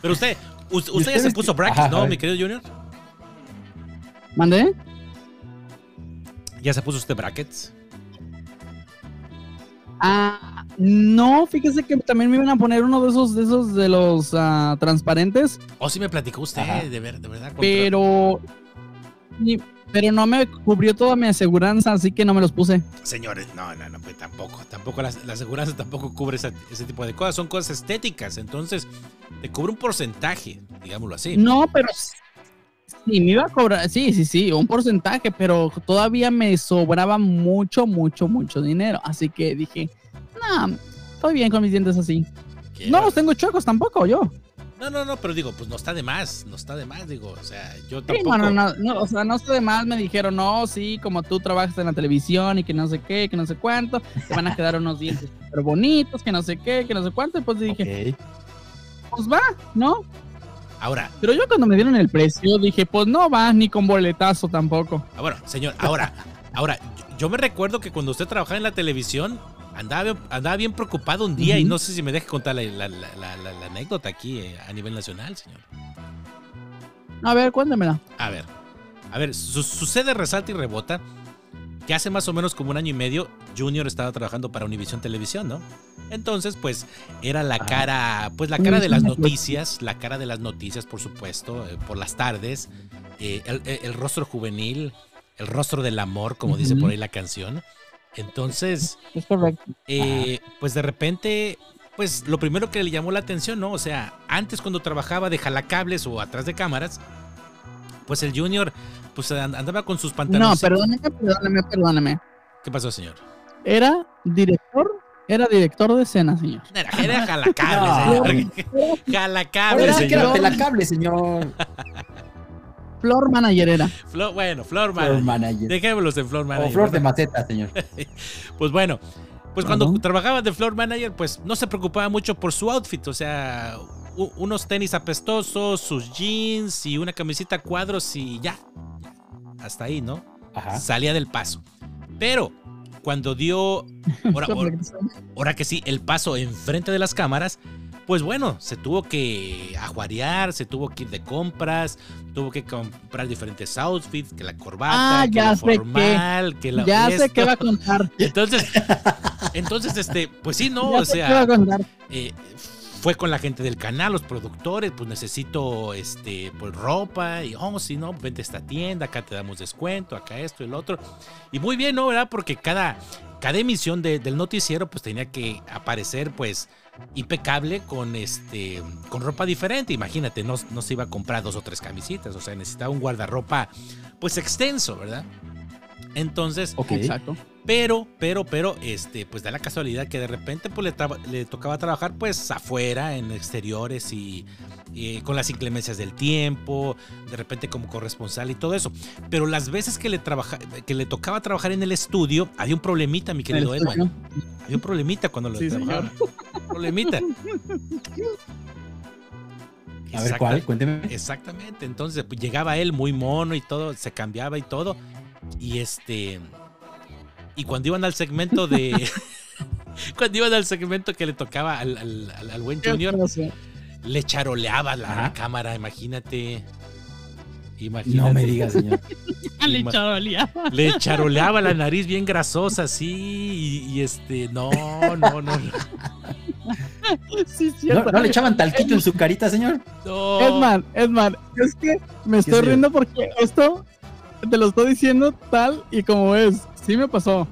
Pero usted, us- usted, ya se puso brackets, ¿no, mi querido Junior? ¿Mandé? ¿Ya se puso usted brackets? Ah, no, fíjese que también me iban a poner uno de esos, de esos de los ah, transparentes, ¿O sí me platicó usted, de, ver, de verdad? pero. ni- pero no me cubrió toda mi aseguranza, así que no me los puse. Señores, no, no, no, pues tampoco, tampoco la, la aseguranza tampoco cubre esa- ese tipo de cosas, son cosas estéticas, entonces te cubre un porcentaje, digámoslo así. No, pero sí, me iba a cobrar, sí, sí, sí, un porcentaje, pero todavía me sobraba mucho, mucho, mucho dinero. Así que dije, no, estoy bien con mis dientes así. ¿Qué? No los tengo chuecos tampoco, yo. No, no, no, pero digo, pues no está de más, no está de más, digo, o sea, yo Sí, tampoco. no, no, no, no, o sea, no sé de más, me dijeron, no, sí, como tú trabajas en la televisión y que no sé qué, que no sé cuánto, te van a quedar unos dientes súper bonitos, que no sé qué, que no sé cuánto, y pues dije, pues va, ¿no? Ahora, Pero yo cuando me dieron el precio dije, pues no va, ni con boletazo tampoco. ah, bueno, señor, ahora, ahora, yo me recuerdo que cuando usted trabajaba en la televisión, andaba, andaba bien preocupado un día y Ujú. no sé si me deje contar la, la- la- la- anécdota aquí eh, a nivel nacional, señor. A ver, cuéntamela. A ver, a ver, su- sucede, resalta y rebota que hace más o menos como un año y medio Junior estaba trabajando para Univision Televisión, ¿no? Entonces, pues era la cara, pues la cara de las noticias, la cara de las noticias, por supuesto, eh, por las tardes, eh, el, el- rostro juvenil, el rostro del amor, como dice Ujú. por ahí la canción. Entonces, Es correcto. eh, pues de repente, pues lo primero que le llamó la atención, ¿no? O sea, antes cuando trabajaba de jalacables o atrás de cámaras, pues el Junior, pues and- andaba con sus No, pantalones. perdóneme, perdóneme, perdóneme. ¿Qué pasó, señor? Era director, era director de escena, señor. Era, era jalacables, No. señor. Jalacables, que era señor. Floor manager era. Flor- bueno, Flor, Floor man. manager. Dejémoslos en Flor O Manager. flor de maceta, señor. Pues bueno, pues cuando Ajá. trabajaba de floor manager, pues no se preocupaba mucho por su outfit, o sea, unos tenis apestosos, sus jeans y una camisita a cuadros y ya. Hasta ahí, ¿no? Ajá. Salía del paso. Pero cuando dio, ahora, ahora, ahora que sí, el paso enfrente de las cámaras, pues bueno, se tuvo que ajuarear, se tuvo que ir de compras, tuvo que comprar diferentes outfits, que la corbata, Ah, que qué. formal, que la Ya sé qué va a contar. Entonces, entonces, este, pues sí, no, ya o sé qué va sea, a contar. eh, fue con la gente del canal, los productores, pues necesito, este, pues ropa, y, oh, sí, no, vente a esta tienda, acá te damos descuento, acá esto el otro. Y muy bien, ¿no? ¿Verdad? Porque cada, cada emisión de- del noticiero, pues tenía que aparecer, pues, impecable con, este, con ropa diferente. Imagínate, no, no se iba a comprar dos o tres camisitas, o sea, necesitaba un guardarropa, pues, extenso, ¿verdad? Entonces. Exacto. pero, pero, pero, este, pues da la casualidad que de repente pues, le, le tocaba trabajar pues afuera, en exteriores y, y con las inclemencias del tiempo, de repente como corresponsal y todo eso. Pero las veces que le, trabaja, que le tocaba trabajar en el estudio, había un problemita, mi querido Edwin. Había un problemita cuando lo Sí, trabajaba. Un problemita. A ver, ¿cuál? Cuénteme. Exactamente. Entonces pues, llegaba él muy mono y todo, se cambiaba y todo. Y este. Y cuando iban al segmento de. cuando iban al segmento que le tocaba al, al- al- al buen Junior, le charoleaba la, Ajá. cámara, imagínate. Imagínate. No me digas, señor. Le charoleaba. Le charoleaba la nariz bien grasosa, así. Y, y este, no, no, no. no. Sí, ¿No, no le echaban talquito en su carita, señor? no. Edman, Edman, es que me estoy riendo porque esto te lo estoy diciendo tal y como es. Sí me pasó.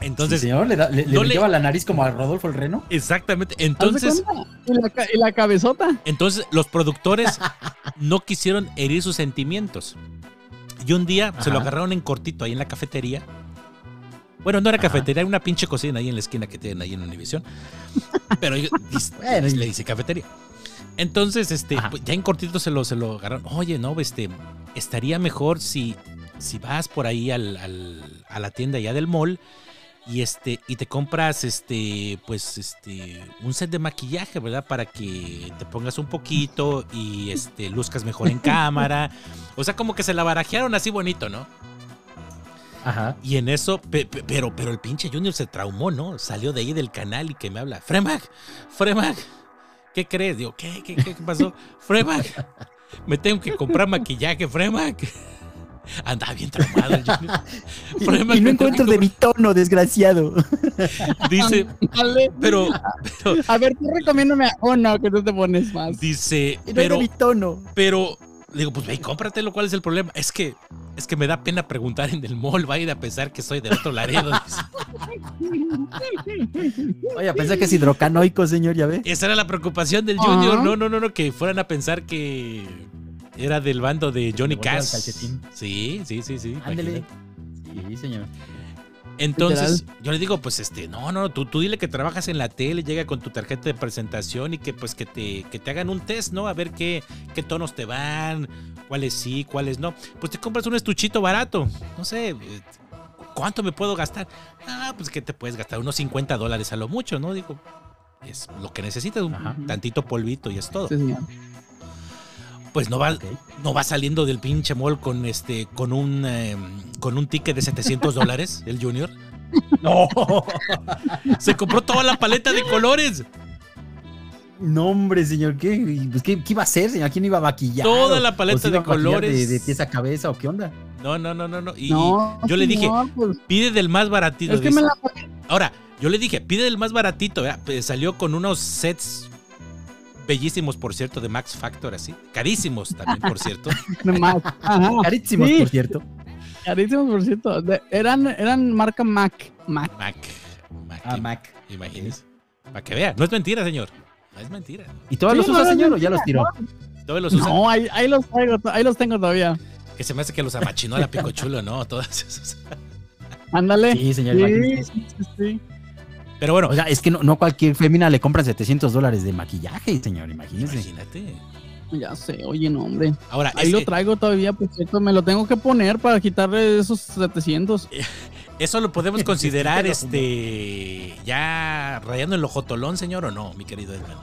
Entonces, Sí, señor, le, da- le, le no le- brillaba la nariz como a Rodolfo el Reno. exactamente. ¿Haz de Entonces? ¿Y la, ca- y la cabezota. Entonces los productores no quisieron herir sus sentimientos. Y un día se lo agarraron en cortito ahí en la cafetería. Bueno, no era Ajá. cafetería, era una pinche cocina ahí en la esquina que tienen ahí en Univision. Pero yo- dis- Bueno, y- le dice cafetería. Entonces, este, Ajá. pues, ya en cortito se lo, se lo agarraron. Oye, no, este, estaría mejor si, si vas por ahí al- al- a la tienda ya del mall y este y te compras este pues este un set de maquillaje verdad para que te pongas un poquito y este luzcas mejor en cámara o sea como que se la barajearon así bonito no Ajá. y en eso pe- pe- pero pero el pinche Junior se traumó no salió de ahí del canal y que me habla Fremag Fremag ¿qué crees? digo ¿qué qué qué, qué pasó? Fremag me tengo que comprar maquillaje Fremag andaba bien traumado el Junior Y, no encuentro de mi tono, desgraciado. Dice, Dale. pero, pero, A ver, tú recomiéndame a uno que tú te pones más. dice, no pero, de mi tono. pero, le digo, pues ve y cómpratelo, ¿cuál es el problema? Es que, es que me da pena preguntar en el mall, va a ir a pensar que soy del otro Laredo. Oye, pensé que es hidrocanoico, señor, ya ve. Esa era la preocupación del Junior, no, no, no, no, que fueran a pensar que era del bando de Johnny calcetín. Sí, sí, sí, sí. Ándele. Sí, señor. Entonces, yo le digo, pues este, no, no, tú, tú dile que trabajas en la tele, llega con tu tarjeta de presentación y que pues que te, que te hagan un test, ¿no? A ver qué, qué tonos te van, cuáles sí, cuáles no. Pues te compras un estuchito barato, no sé, eh, ¿cuánto me puedo gastar? Ah, pues que te puedes gastar unos 50 dólares a lo mucho, ¿no? Digo, es lo que necesitas, un Ajá. tantito polvito y es todo. Sí. Pues no va, no va saliendo del pinche mall con este, con un, eh, con un ticket de 700 dólares, el Junior. No. Se compró toda la paleta de colores. No, hombre, señor, ¿qué? Pues, ¿qué, qué iba a hacer, señor? ¿A quién iba a maquillar? Toda ¿O- la paleta de colores. De, de pies a cabeza o qué onda? No, no, no, no, no. Y No, yo le dije, pues, pide del más baratito. es que dice. me la Ahora, yo le dije, pide del más baratito. Pues salió con unos sets bellísimos, por cierto, de Max Factor, así. Carísimos también, por cierto. Ajá. Carísimos, Sí. por cierto. Carísimos, por cierto. De- eran, eran marca Mac. Mac. Mac. Mac. Ah, Mac. Imagínese. Para que vea. No es mentira, señor. No es mentira. ¿Y todavía Sí, los usa, no, no, señor, no, o ya los tiró? Todos los usan. No, ahí, ahí los traigo, ahí los tengo todavía. Que se me hace que los amachinó a la picochulo, ¿no? Todas esas. Ándale. Sí, señor. Sí, sí, sí. Pero bueno, O sea, es que no, no cualquier fémina le compran 700 dólares de maquillaje, señor, imagínese. imagínate. Ya sé, oye, no, hombre. Ahora, Ahí es lo traigo todavía, por cierto. Me lo tengo que poner para quitarle esos 700. eso lo podemos considerar Sí, este ya rayando el ojotolón, señor, o no, mi querido hermano.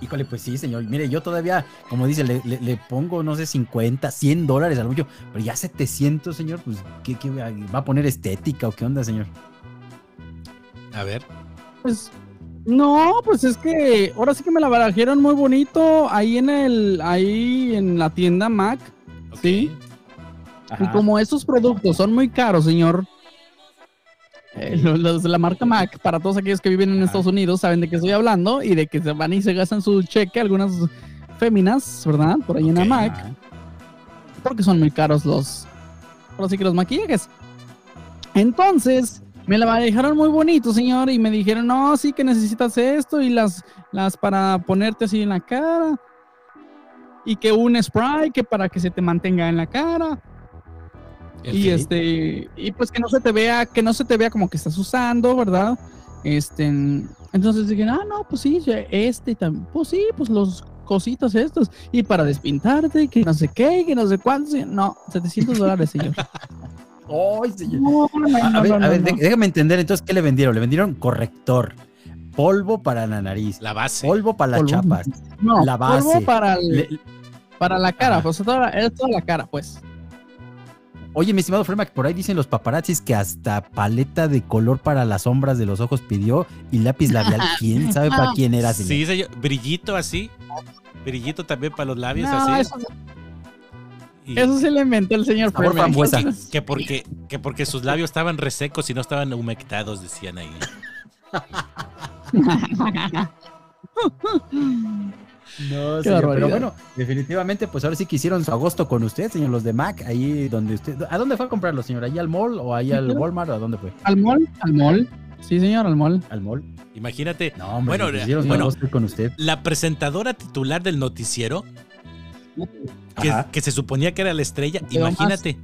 Híjole, pues sí, señor. Mire, yo todavía, como dice, le, le- le pongo, no sé, 50, 100 dólares a lo mucho, pero ya 700, señor, pues, ¿qué, qué va a poner estética o qué onda, señor? A ver. Pues no, pues es que ahora sí que me la barajaron muy bonito ahí en el, ahí en la tienda Mac. Sí. Y como esos productos son muy caros, señor. eh, los, los de la marca Mac, para todos aquellos que viven en Ajá. Estados Unidos, saben de qué estoy hablando y de que se van y se gastan su cheque algunas féminas, ¿verdad? Por ahí en la. Mac, Ajá. porque son muy caros los, ahora sí que los maquillajes. Entonces, me la dejaron muy bonito, señor, y me dijeron, no, sí que necesitas esto y las, las para ponerte así en la cara. Y que un spray que para que se te mantenga en la cara. Y este, y pues que no se te vea, que no se te vea como que estás usando, ¿verdad? Este, entonces dije, ah, no, pues sí, este también, pues sí, pues los cositos estos, y para despintarte, que no sé qué, que no sé cuántos, y- no, 700 dólares, señor. Ay, señor. No, no, no, A, ver, a déjame entender entonces qué le vendieron. Le vendieron corrector, polvo para la nariz, La base. polvo para las Polvo. chapas. No, la polvo base. para, el- Le- para la cara, Ajá. pues toda, es toda la cara, pues. Oye, mi estimado Fremac, por ahí dicen los paparazzis que hasta paleta de color para las sombras de los ojos pidió y lápiz labial. ¿Quién sabe para quién era, señor? Sí, señor. Brillito así. Brillito también para los labios No, así. eso, Y eso se le inventó el señor Sabor Freeman. frambuesa. que porque, que porque sus labios estaban resecos y no estaban humectados, decían ahí. No, señor, pero bueno, definitivamente, pues ahora sí que hicieron su agosto con usted, señor, los de Mac, ahí donde usted... ¿A dónde fue a comprarlo, señor? ¿Ahí al mall o ahí al. Walmart o a dónde fue? ¿Al mall? ¿Al mall? Sí, señor, al mall. ¿Al mall? Imagínate, No, hombre, Bueno, pues hicieron su bueno. agosto con usted. la presentadora titular del noticiero, que, se suponía que era la estrella, Pero más. imagínate,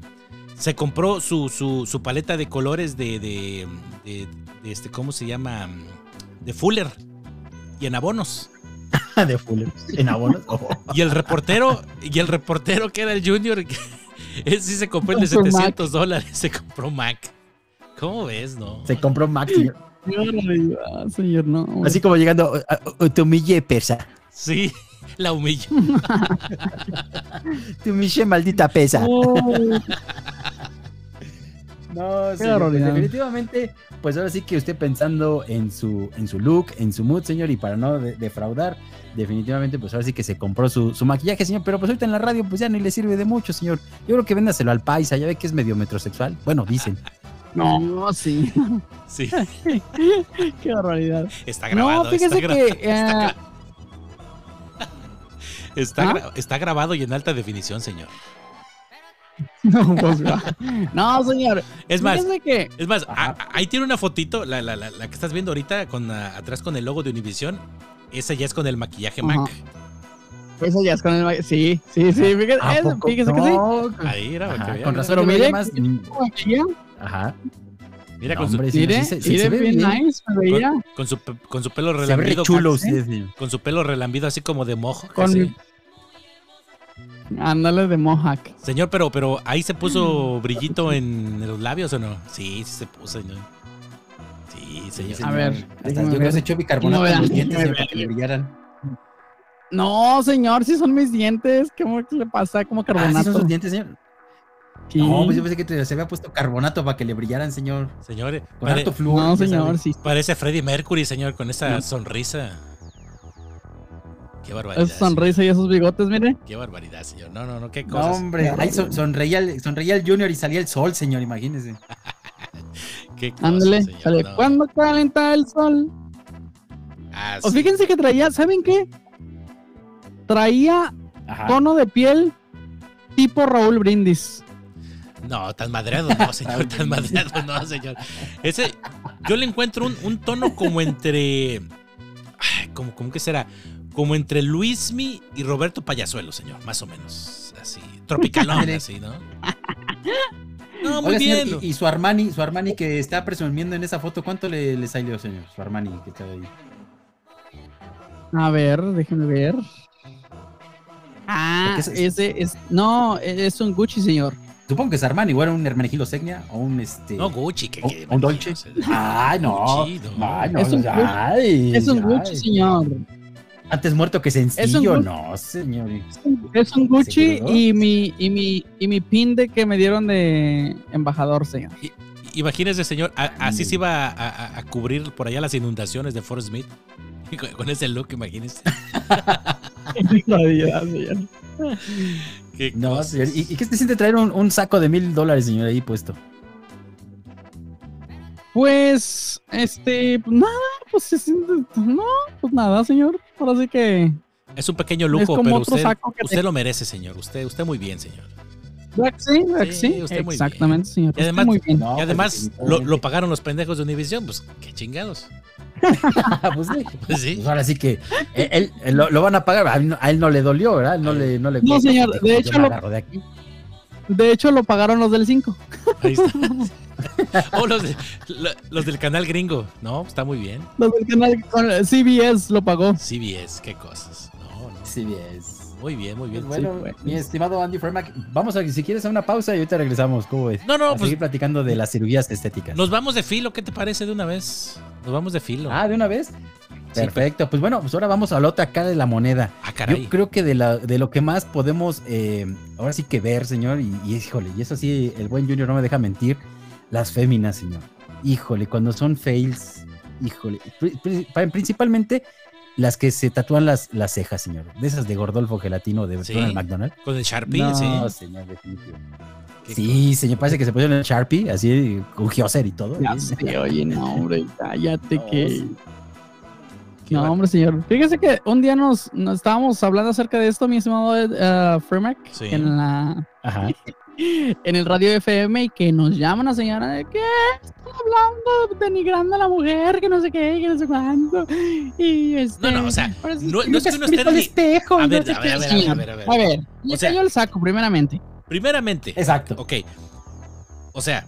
se compró su, su, su paleta de colores de, de, de- de este, ¿cómo se llama? De Fuller y en abonos. de Fuller. En abonos. Oh. Y el reportero, y el reportero que era el Junior, él sí se compró el de Compró Mac. 700 dólares, se compró Mac. ¿Cómo ves, no? Se compró Mac, señor. Qué barbaridad, señor, no. Así como llegando, "O- o- te humillé, pesa. Sí, la humillo. Te humillé, maldita pesa. No, Qué señor, pues, definitivamente, pues ahora sí que usted pensando en su, en su look, en su mood, señor, y para no de- defraudar, definitivamente, pues ahora sí que se compró su, su maquillaje, señor, pero pues ahorita en la radio, pues ya ni le sirve de mucho, señor. Yo creo que véndaselo al paisa, ya ve que es medio metrosexual. Bueno, dicen. no, sí. Sí, Qué barbaridad. está grabado. No, fíjese está que. está, eh, está ¿Ah? gra- está grabado y en alta definición, señor. no, pues, no, señor. Es más, que. es más, Ajá. a- a- ahí tiene una fotito, la, la- la- la que estás viendo ahorita, con atrás con el logo de Univision. Esa ya es con el maquillaje Ajá. Mac. Eso ya es con el. ma- Sí, sí, sí. Fíjese, ¿A eso, poco? fíjese que sí. No, Ahí era, Ajá, que con mira. razón Pero mire, más. Ajá. Mira, No, con, su, hombre, sí, Mire, sí sí mire, se ve bien bien. nice, me veía. con, con su, pe- con su pelo Se ve re relambido. chulo señor. Con su pelo relambido así como de mojo. Con Ándale de Mohawk. Señor, pero, pero ahí se puso brillito en los labios o no? Sí, sí se puso, señor. Sí, señor. A ver, Hasta yo creo ver. que se echó bicarbonato en los dientes señor, para que le brillaran. No, señor, si son mis dientes. ¿Cómo que le pasa? Como Ah, ¿sí carbonato. son sus dientes, señor? No, pues yo pensé que te- se había puesto carbonato para que le brillaran, señor. Señor, Con pare- harto flúor. No, señor, sabe. sí. parece Freddie Mercury, señor, con esa No. sonrisa. Qué barbaridad. Esa sonrisa y esos bigotes, mire. Qué barbaridad, señor. No, no, no, qué No, cosas. hombre. Ahí son- sonreía, el, sonreía el Junior y salía el sol, señor, imagínese. qué cosas, Ándale, señor, sale. no. ¿Cuándo calienta el sol? Ah, O sí. fíjense que traía, ¿saben qué? Traía Ajá. tono de piel tipo Raúl Brindis. No, tan madreado no, señor, tan madreado no, señor. Ese, yo le encuentro un, un tono como entre. ay, como, como que será? Como entre Luismi y Roberto Payasuelo, señor, más o menos. Así. Tropicalón, así, ¿no? No, muy Oiga, señor, bien. y, y su Armani, su Armani que está presumiendo en esa foto, ¿cuánto le, le salió, señor? Su Armani que está ahí. A ver, déjenme ver. Ah, Porque ese- es. No, es un Gucci, señor. Supongo que es Armani, o era un Hermenegildo Segnia o un este. No, Gucci, que, ¿Un- que- un Dolce? Ay, no. Gucci, no. Ay, no, Es un no, Gucci. ay, Es un ay. Gucci, señor. Antes muerto que Es un sencillo, Gucci. no, señor. Es un Gucci y mi, y mi, y mi pin de que me dieron de embajador, señor. Imagínese, señor, a- así se iba a, a- a cubrir por allá las inundaciones de Forest Smith. Con, con ese look, imagínese. Qué No, señor. ¿Y, y qué se siente traer un, un saco de mil dólares, señor, ahí puesto? Pues, este, pues nada, pues no, pues nada, señor. Ahora sí que, Es un pequeño lujo, pero usted, te- lo merece, señor. Usted, usted muy bien, señor. ¿verdad que sí? ¿verdad que Sí, sí? usted muy Exactamente, señor. Y además- Usted muy bien. No, y pues, además lo, definitivamente. lo pagaron los pendejos de Univision, pues qué chingados. pues sí. Pues sí. Pues ahora sí que él, él- él lo, lo van a pagar. A él, no- a él no le dolió, ¿verdad? Él no le, no le No, señor, de hecho lo- de aquí. De hecho, lo pagaron los del 5. Ahí está. O los, de- lo- los del canal gringo. No, está muy bien. Los del canal con CBS lo pagó. CBS, qué cosas. No, es. Muy bien, muy bien. Pues bueno, pues. mi estimado Andy Fremack, vamos a, si quieres, a una pausa y ahorita regresamos. ¿Cómo ves? No, no, a pues- seguir platicando de las cirugías estéticas. Nos vamos de filo, ¿qué te parece de una vez? Nos vamos de filo. Ah, ¿de una vez? Perfecto. Pues bueno, pues ahora vamos a la otra cara de la moneda. Ah, caray. Yo creo que de, la, de lo que más podemos eh, ahora sí que ver, señor, y, y híjole, y eso sí, el buen Junior no me deja mentir, las féminas, señor. Híjole, cuando son fails, híjole, pri- pri- principalmente las que se tatúan las, las cejas, señor. De esas de Gordolfo Gelatino de Sí. Ronald McDonald. Con el Sharpie, no, sí. señor, definitivo. Sí, señor, parece que se pusieron el Sharpie, así, con Geocer y todo. Ya sé, oye, no, hombre, cállate No, que... sí. No, hombre, señor. Fíjese que un día nos, nos estábamos hablando acerca de esto, mi estimado uh, Freemac, Sí. en la Ajá. En el radio FM y que nos llama una señora de que están hablando, denigrando a la mujer, que no sé qué, que no sé cuánto. Y este. No, no, o sea, no- no es que uno esté ni- espejo, A no ver, sé a ver, a ver, a ver, a ver, a ver. A ver, O sea- cayó el saco, primeramente. Primeramente, Exacto. ok. O sea,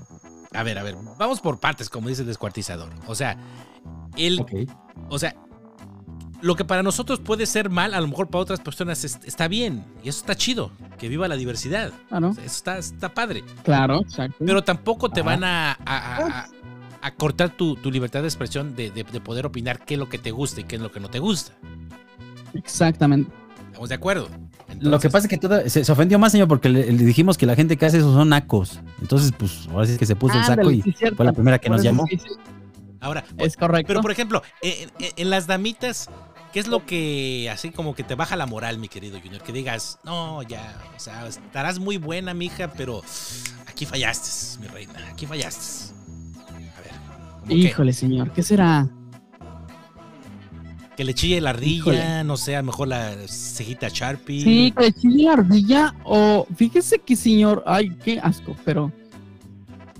a ver, a ver, vamos por partes, como dice el descuartizador. O sea, el, Ok. o sea, lo que para nosotros puede ser mal, a lo mejor para otras personas es- está bien. Y eso está chido. Que viva la diversidad. Claro, O sea, Eso está, está padre. claro, exacto. Pero tampoco te Ajá. van a, a- a- cortar tu, tu libertad de expresión de, de- de poder opinar qué es lo que te gusta y qué es lo que no te gusta. Exactamente. ¿Estamos de acuerdo? Lo que pasa es que toda- se, se ofendió más, señor, porque le, le dijimos que la gente que hace eso son nacos. Entonces, pues, ahora sí que se puso el saco y cierto. fue la primera que Por nos llamó. Ahora, Es correcto. pero por ejemplo, en, en- en las damitas, ¿qué es lo que así como que te baja la moral, mi querido Junior? Que digas, no, ya, o sea, estarás muy buena, mija, pero aquí fallaste, mi reina, aquí fallaste. A ver, ¿cómo qué? Híjole, señor, ¿qué será? Que le chille la ardilla, Híjole. no sé, a lo mejor la cejita Sharpie. Sí, que le chille la ardilla o fíjese que señor, ay, qué asco, pero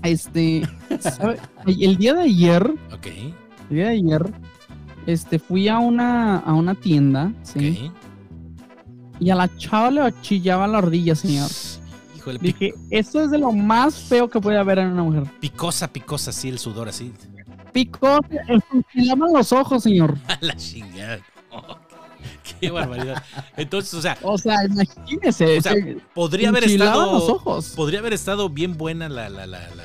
este, ¿sabe? el día de ayer, Ok, el día de ayer, este, fui a una, a una tienda, sí, y a la chava le chillaba la ardilla, señor. Híjole, Dije, esto es de lo más feo que puede haber en una mujer. picosa, picosa, así el sudor, así. Picó, enchilaban los ojos, señor. A la chingada. Oh, qué barbaridad. Entonces, o sea, O sea, imagínese. O sea, se- podría haber estado. los ojos. Podría haber estado bien buena la, la, la, la,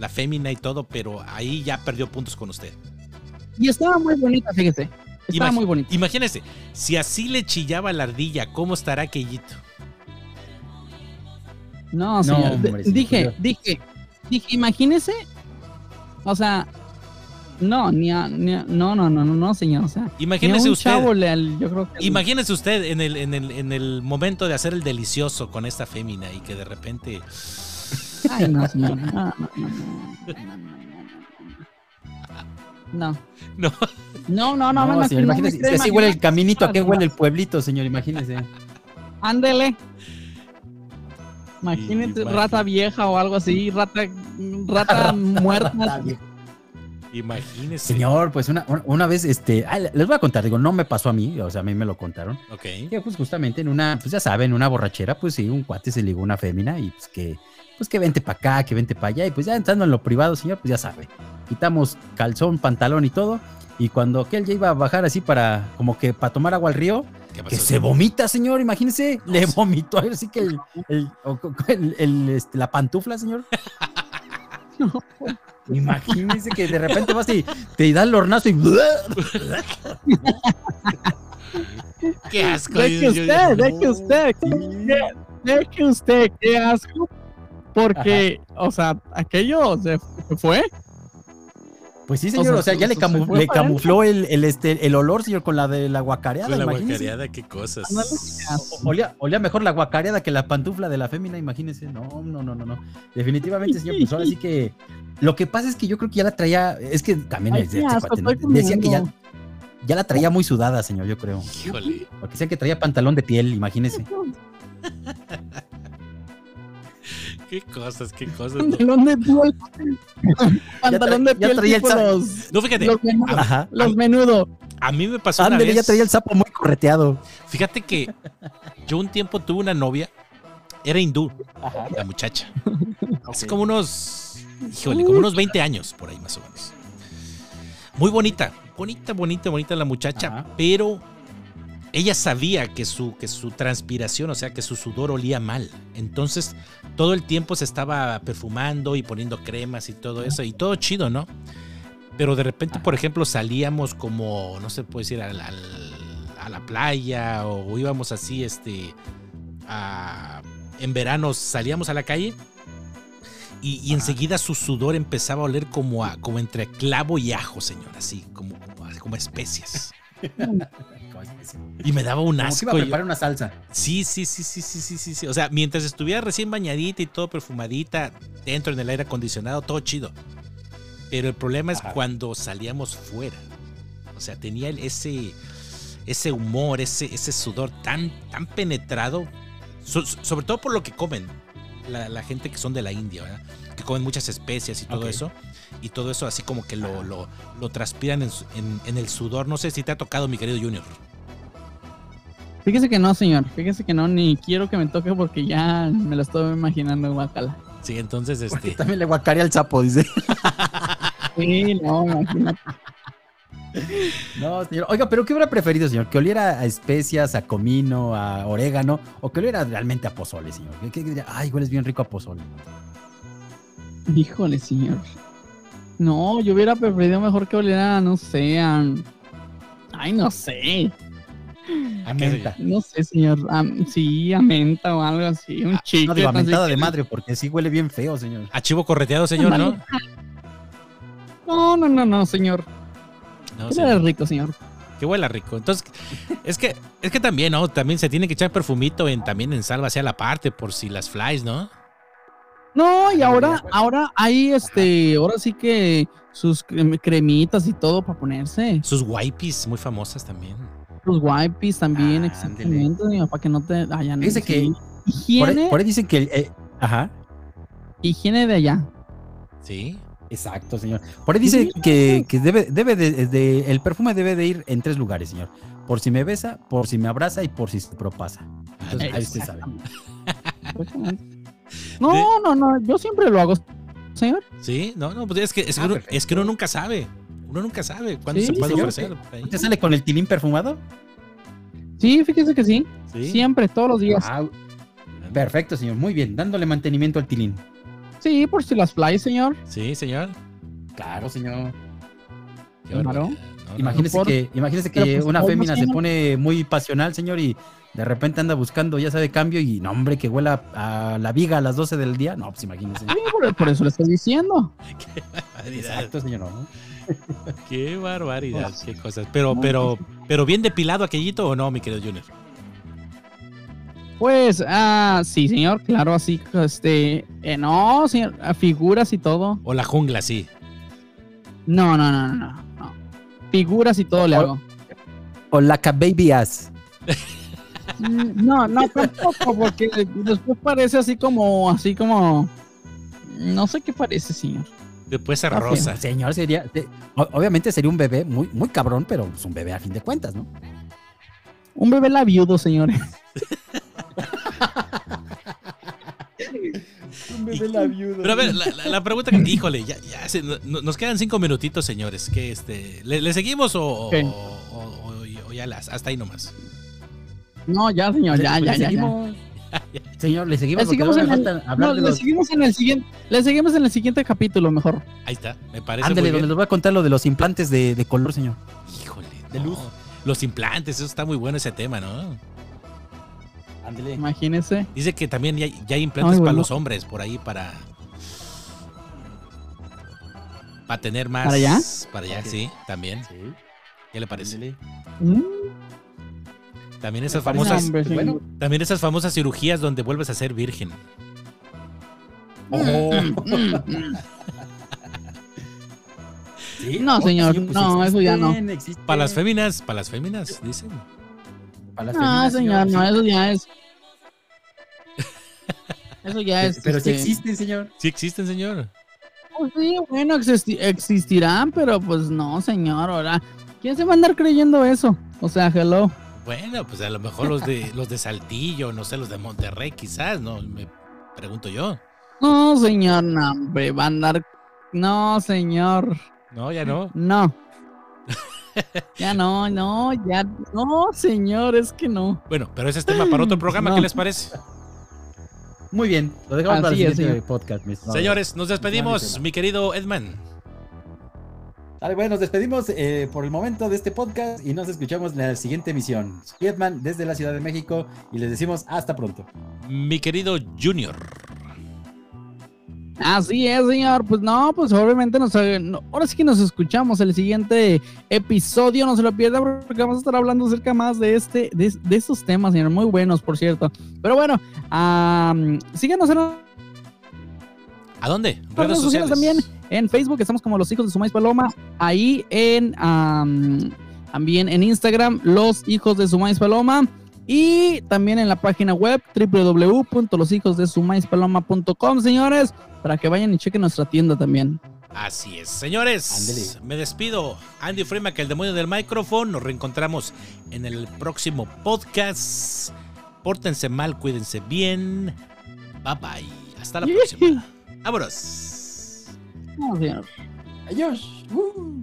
la fémina y todo, pero ahí ya perdió puntos con usted. Y estaba muy bonita, fíjese. Estaba muy bonita. Imagínese, si así le chillaba la ardilla, ¿cómo estará aquellito? No, señor. hombre, D- señor, dije, dije, dije, imagínese. O sea, no, ni a, ni a- no, no, no, no, no, señor. O sea, Imagínese usted. chavo le- yo creo que. Imagínese usted en el, en, el, en el momento de hacer el delicioso con esta fémina y que de repente. Ay, no, señor. No, no, no, no, no, no. No. No, no, no, No, no, señor, no, imagínese, no, si así huele el caminito, ¿a qué no, huele el pueblito, señor? Imagínese. Ándele. Imagínate Imagínate. rata vieja o algo así, rata, rata muerta. Imagínese. Señor, pues una, una- vez, este, ah, les voy a contar, digo, no me pasó a mí, o sea, a mí me lo contaron. Ok. Que pues justamente en una, pues ya saben, una borrachera, pues sí, un cuate se ligó una fémina y pues que, pues que vente para acá, que vente para allá, y pues ya entrando en lo privado, señor, pues ya sabe. Quitamos calzón, pantalón y todo, y cuando aquel ya iba a bajar así para, como que para tomar agua al río, que se vomita, señor, imagínese, le vomitó así que el, el- el- el, este, la pantufla, señor. Imagínese que de repente vas y te da el hornazo y Qué asco. Deje yo- yo- usted, deje usted, que- deje usted, qué asco. Porque, o sea, aquello se fue. Pues sí, O señor, sea, o sea, ya le, camu- se fue le para camufló el, el, este, el olor, señor, con la de la guacareada. Con la imagínese. guacareada, qué cosas. O- Olía, olía mejor la guacareada que la pantufla de la fémina, imagínese. No, no, no, no, no. Definitivamente, señor, pues ahora sí que. Lo que pasa es que yo creo que ya la traía. Es que también Ay, es qué de este Decían que ya, ya la traía muy sudada, señor, yo creo. Híjole. Porque decían que traía pantalón de piel, imagínese. Qué cosas, qué cosas. Pantalón de piel. Pantalón de ya piel traía el tipo sa- los, No, fíjate, los, menudo, a, Ajá. los menudo. a mí me pasó una Ándale, ya vez. traía el sapo muy correteado. Fíjate que yo un tiempo tuve una novia, era hindú, la muchacha. Hace como unos, híjole, como unos 20 años por ahí más o menos. Muy bonita, bonita, bonita, bonita la muchacha, Ajá. pero ella sabía que su, que su transpiración, o sea, que su sudor olía mal. Entonces, todo el tiempo se estaba perfumando y poniendo cremas y todo eso, y todo chido, ¿no? Pero de repente, por ejemplo, salíamos como, no sé, puede decir, al- al- a la playa o íbamos así, este, a- en verano salíamos a la calle y, y enseguida su sudor empezaba a oler como, a, como entre clavo y ajo, señor, así, como, como, como especias. Y me daba un Como que asco. iba a preparar una salsa. Sí, sí, sí, sí, sí, sí, sí, sí. O sea, mientras estuviera recién bañadita y todo perfumadita, dentro en el aire acondicionado, todo chido. Pero el problema es Ajá. cuando salíamos fuera. O sea, tenía ese, ese humor, ese, ese sudor tan, tan penetrado. So- sobre todo por lo que comen la, la gente que son de la India, ¿verdad? Que comen muchas especias y todo Ok. eso. Y todo eso así como que lo, lo, lo transpiran en, en- en el sudor. No sé si te ha tocado, mi querido Junior. Fíjese que no, señor. Fíjese que no, ni quiero que me toque porque ya me lo estoy imaginando, guacala. Sí, entonces, Porque este... también le guacarea al sapo, dice. Sí, no, imagínate. No, señor. Oiga, pero ¿qué hubiera preferido, señor? ¿Que oliera a especias, a comino, a orégano? ¿O que oliera realmente a pozole, señor? ¿Qué, qué diría? Ay, hueles bien rico a pozole. Híjole, señor. No, yo hubiera preferido mejor que oliera, no sé, a- Ay, no sé. A menta. No sé, señor. a- sí, a menta o algo así. Un. Ah, No digo a mentada de madre, porque sí huele bien feo, señor. A chivo correteado, señor, ¿no? No, no, no, no, señor. No, Huele señor. rico, señor. Que huela rico. Entonces, es que, es que también, ¿no? También se tiene que echar perfumito en, también en salva hacia la parte, por si las flies, ¿no? No, y ahora, ahora hay este, ahora sí que sus crem- cremitas y todo para ponerse. Sus wipes muy famosas también. Los wipes también, Ándele. exactamente, para que no te hayan. Fíjese que sí. Por ahí, Higiene, por ahí dicen que. el- eh, ajá. higiene de allá. Sí. Exacto, señor. Por ahí dice que, que debe, debe de, de- el perfume debe de ir en tres lugares, señor. Por si me besa, por si me abraza y por si se propasa. Entonces, ahí usted sabe. No, no, no, yo siempre lo hago, señor. Sí, no, no, pues es que, es que, Ah, uno, perfecto. es que uno nunca sabe. Uno nunca sabe cuándo Sí, se puede señor. ofrecer. ¿Usted sale con el tilín perfumado? Sí, fíjese que sí. Sí. Siempre, todos los días. Wow. Perfecto, señor. Muy bien. Dándole mantenimiento al tilín. Sí, por si las flies, señor. Sí, señor. Claro, señor. Qué Claro. Barbaridad. No, no. Imagínese por- que, imagínese que pues, una ¿cómo, fémina se pone muy pasional, señor, y de repente anda buscando, ya sabe, cambio y no, hombre, que huela a la viga a las 12 del día. No, pues imagínese. Sí, por, por eso le estoy diciendo. Barbaridad. Exacto, señor. ¿no? Qué barbaridad, qué cosas. Pero, pero, pero bien depilado aquellito o no, mi querido Junior. Pues, ah, sí, señor, claro, así, este, eh, no, señor, a figuras y todo. O la jungla, sí. No, no, no, no, no. Figuras y todo le hago. O la baby ass. Mm, No, no, tampoco, porque después parece así como, así como, no sé qué parece, señor. Después se Ah, rosa. Señor, sería. obviamente sería un bebé muy, muy cabrón, pero es un bebé a fin de cuentas, ¿no? Un bebé labiudo, señores. Un bebé labiudo. Pero a ver, la, la- la pregunta que, híjole, ya, ya se- no- nos quedan cinco minutitos, señores. Que este, ¿le, le seguimos o, o- Ok. o- o- o ya las, hasta ahí nomás? No, ya, señor, ya, ya, ya. Señor, le seguimos, Le porque seguimos, en el, no, le los. seguimos en el siguiente, le seguimos en el siguiente capítulo, mejor. Ahí está, me parece Ándale, donde les voy a contar lo de los implantes de, de color, señor. Híjole, de no. luz. Los implantes, eso está muy bueno ese tema, ¿no? Ándale. Imagínese. Dice que también ya, ya hay implantes Ay, para bueno. los hombres por ahí para. Para tener más. ¿Para allá? Para allá, sí, también. Sí, ¿Qué le parece? ándale. Mm, También esas parece famosas. Bueno. También esas famosas cirugías donde vuelves a ser virgen. Oh. mm. Sí, No, señor, pues no, eso ya no. Para las féminas, para las féminas, dicen. Para las No, féminas, señor, no, eso ya es. Eso ya es. Pero sí este, existen, señor. Sí existen, señor. Pues sí, bueno, existi- existirán, pero pues no, señor, ahora. ¿Quién se va a andar creyendo eso? O sea, hello. Bueno, pues a lo mejor los de los de Saltillo, no sé, los de Monterrey, quizás, ¿no? Me pregunto yo. No, señor, no, hombre, va a andar. No, señor, No, ya no. no. Ya no, no, ya. No, señor, es que no. Bueno, pero ese es tema para otro programa, No. ¿qué les parece? Muy bien, lo dejamos para el Así es, siguiente señor. podcast, mi estimado. Señores, nos despedimos, mi querido Edman. Vale, bueno, nos despedimos eh, por el momento de este podcast y nos escuchamos en la siguiente emisión. Soy Edman desde la Ciudad de México y les decimos hasta pronto. Mi querido Junior. Así es, señor. Pues no, pues obviamente nos, eh, ahora sí que nos escuchamos el siguiente episodio. No se lo pierda porque vamos a estar hablando acerca más de este, de, de estos temas, señor. Muy buenos, por cierto. Pero bueno, síganos en ¿A dónde? redes sociales también. En Facebook estamos como Los Hijos de Sumais Paloma. Ahí en am, también en Instagram, Los Hijos de Sumais Paloma. Y también en la página web www.loshijosdesumaispaloma.com, señores, para que vayan y chequen nuestra tienda también. Así es, señores. Ándele. Me despido. Andy Freeman, que el demonio del micrófono. Nos reencontramos en el próximo podcast. Pórtense mal, cuídense bien. Bye bye. Hasta la próxima. Vámonos. No, señor. Adiós. Uh.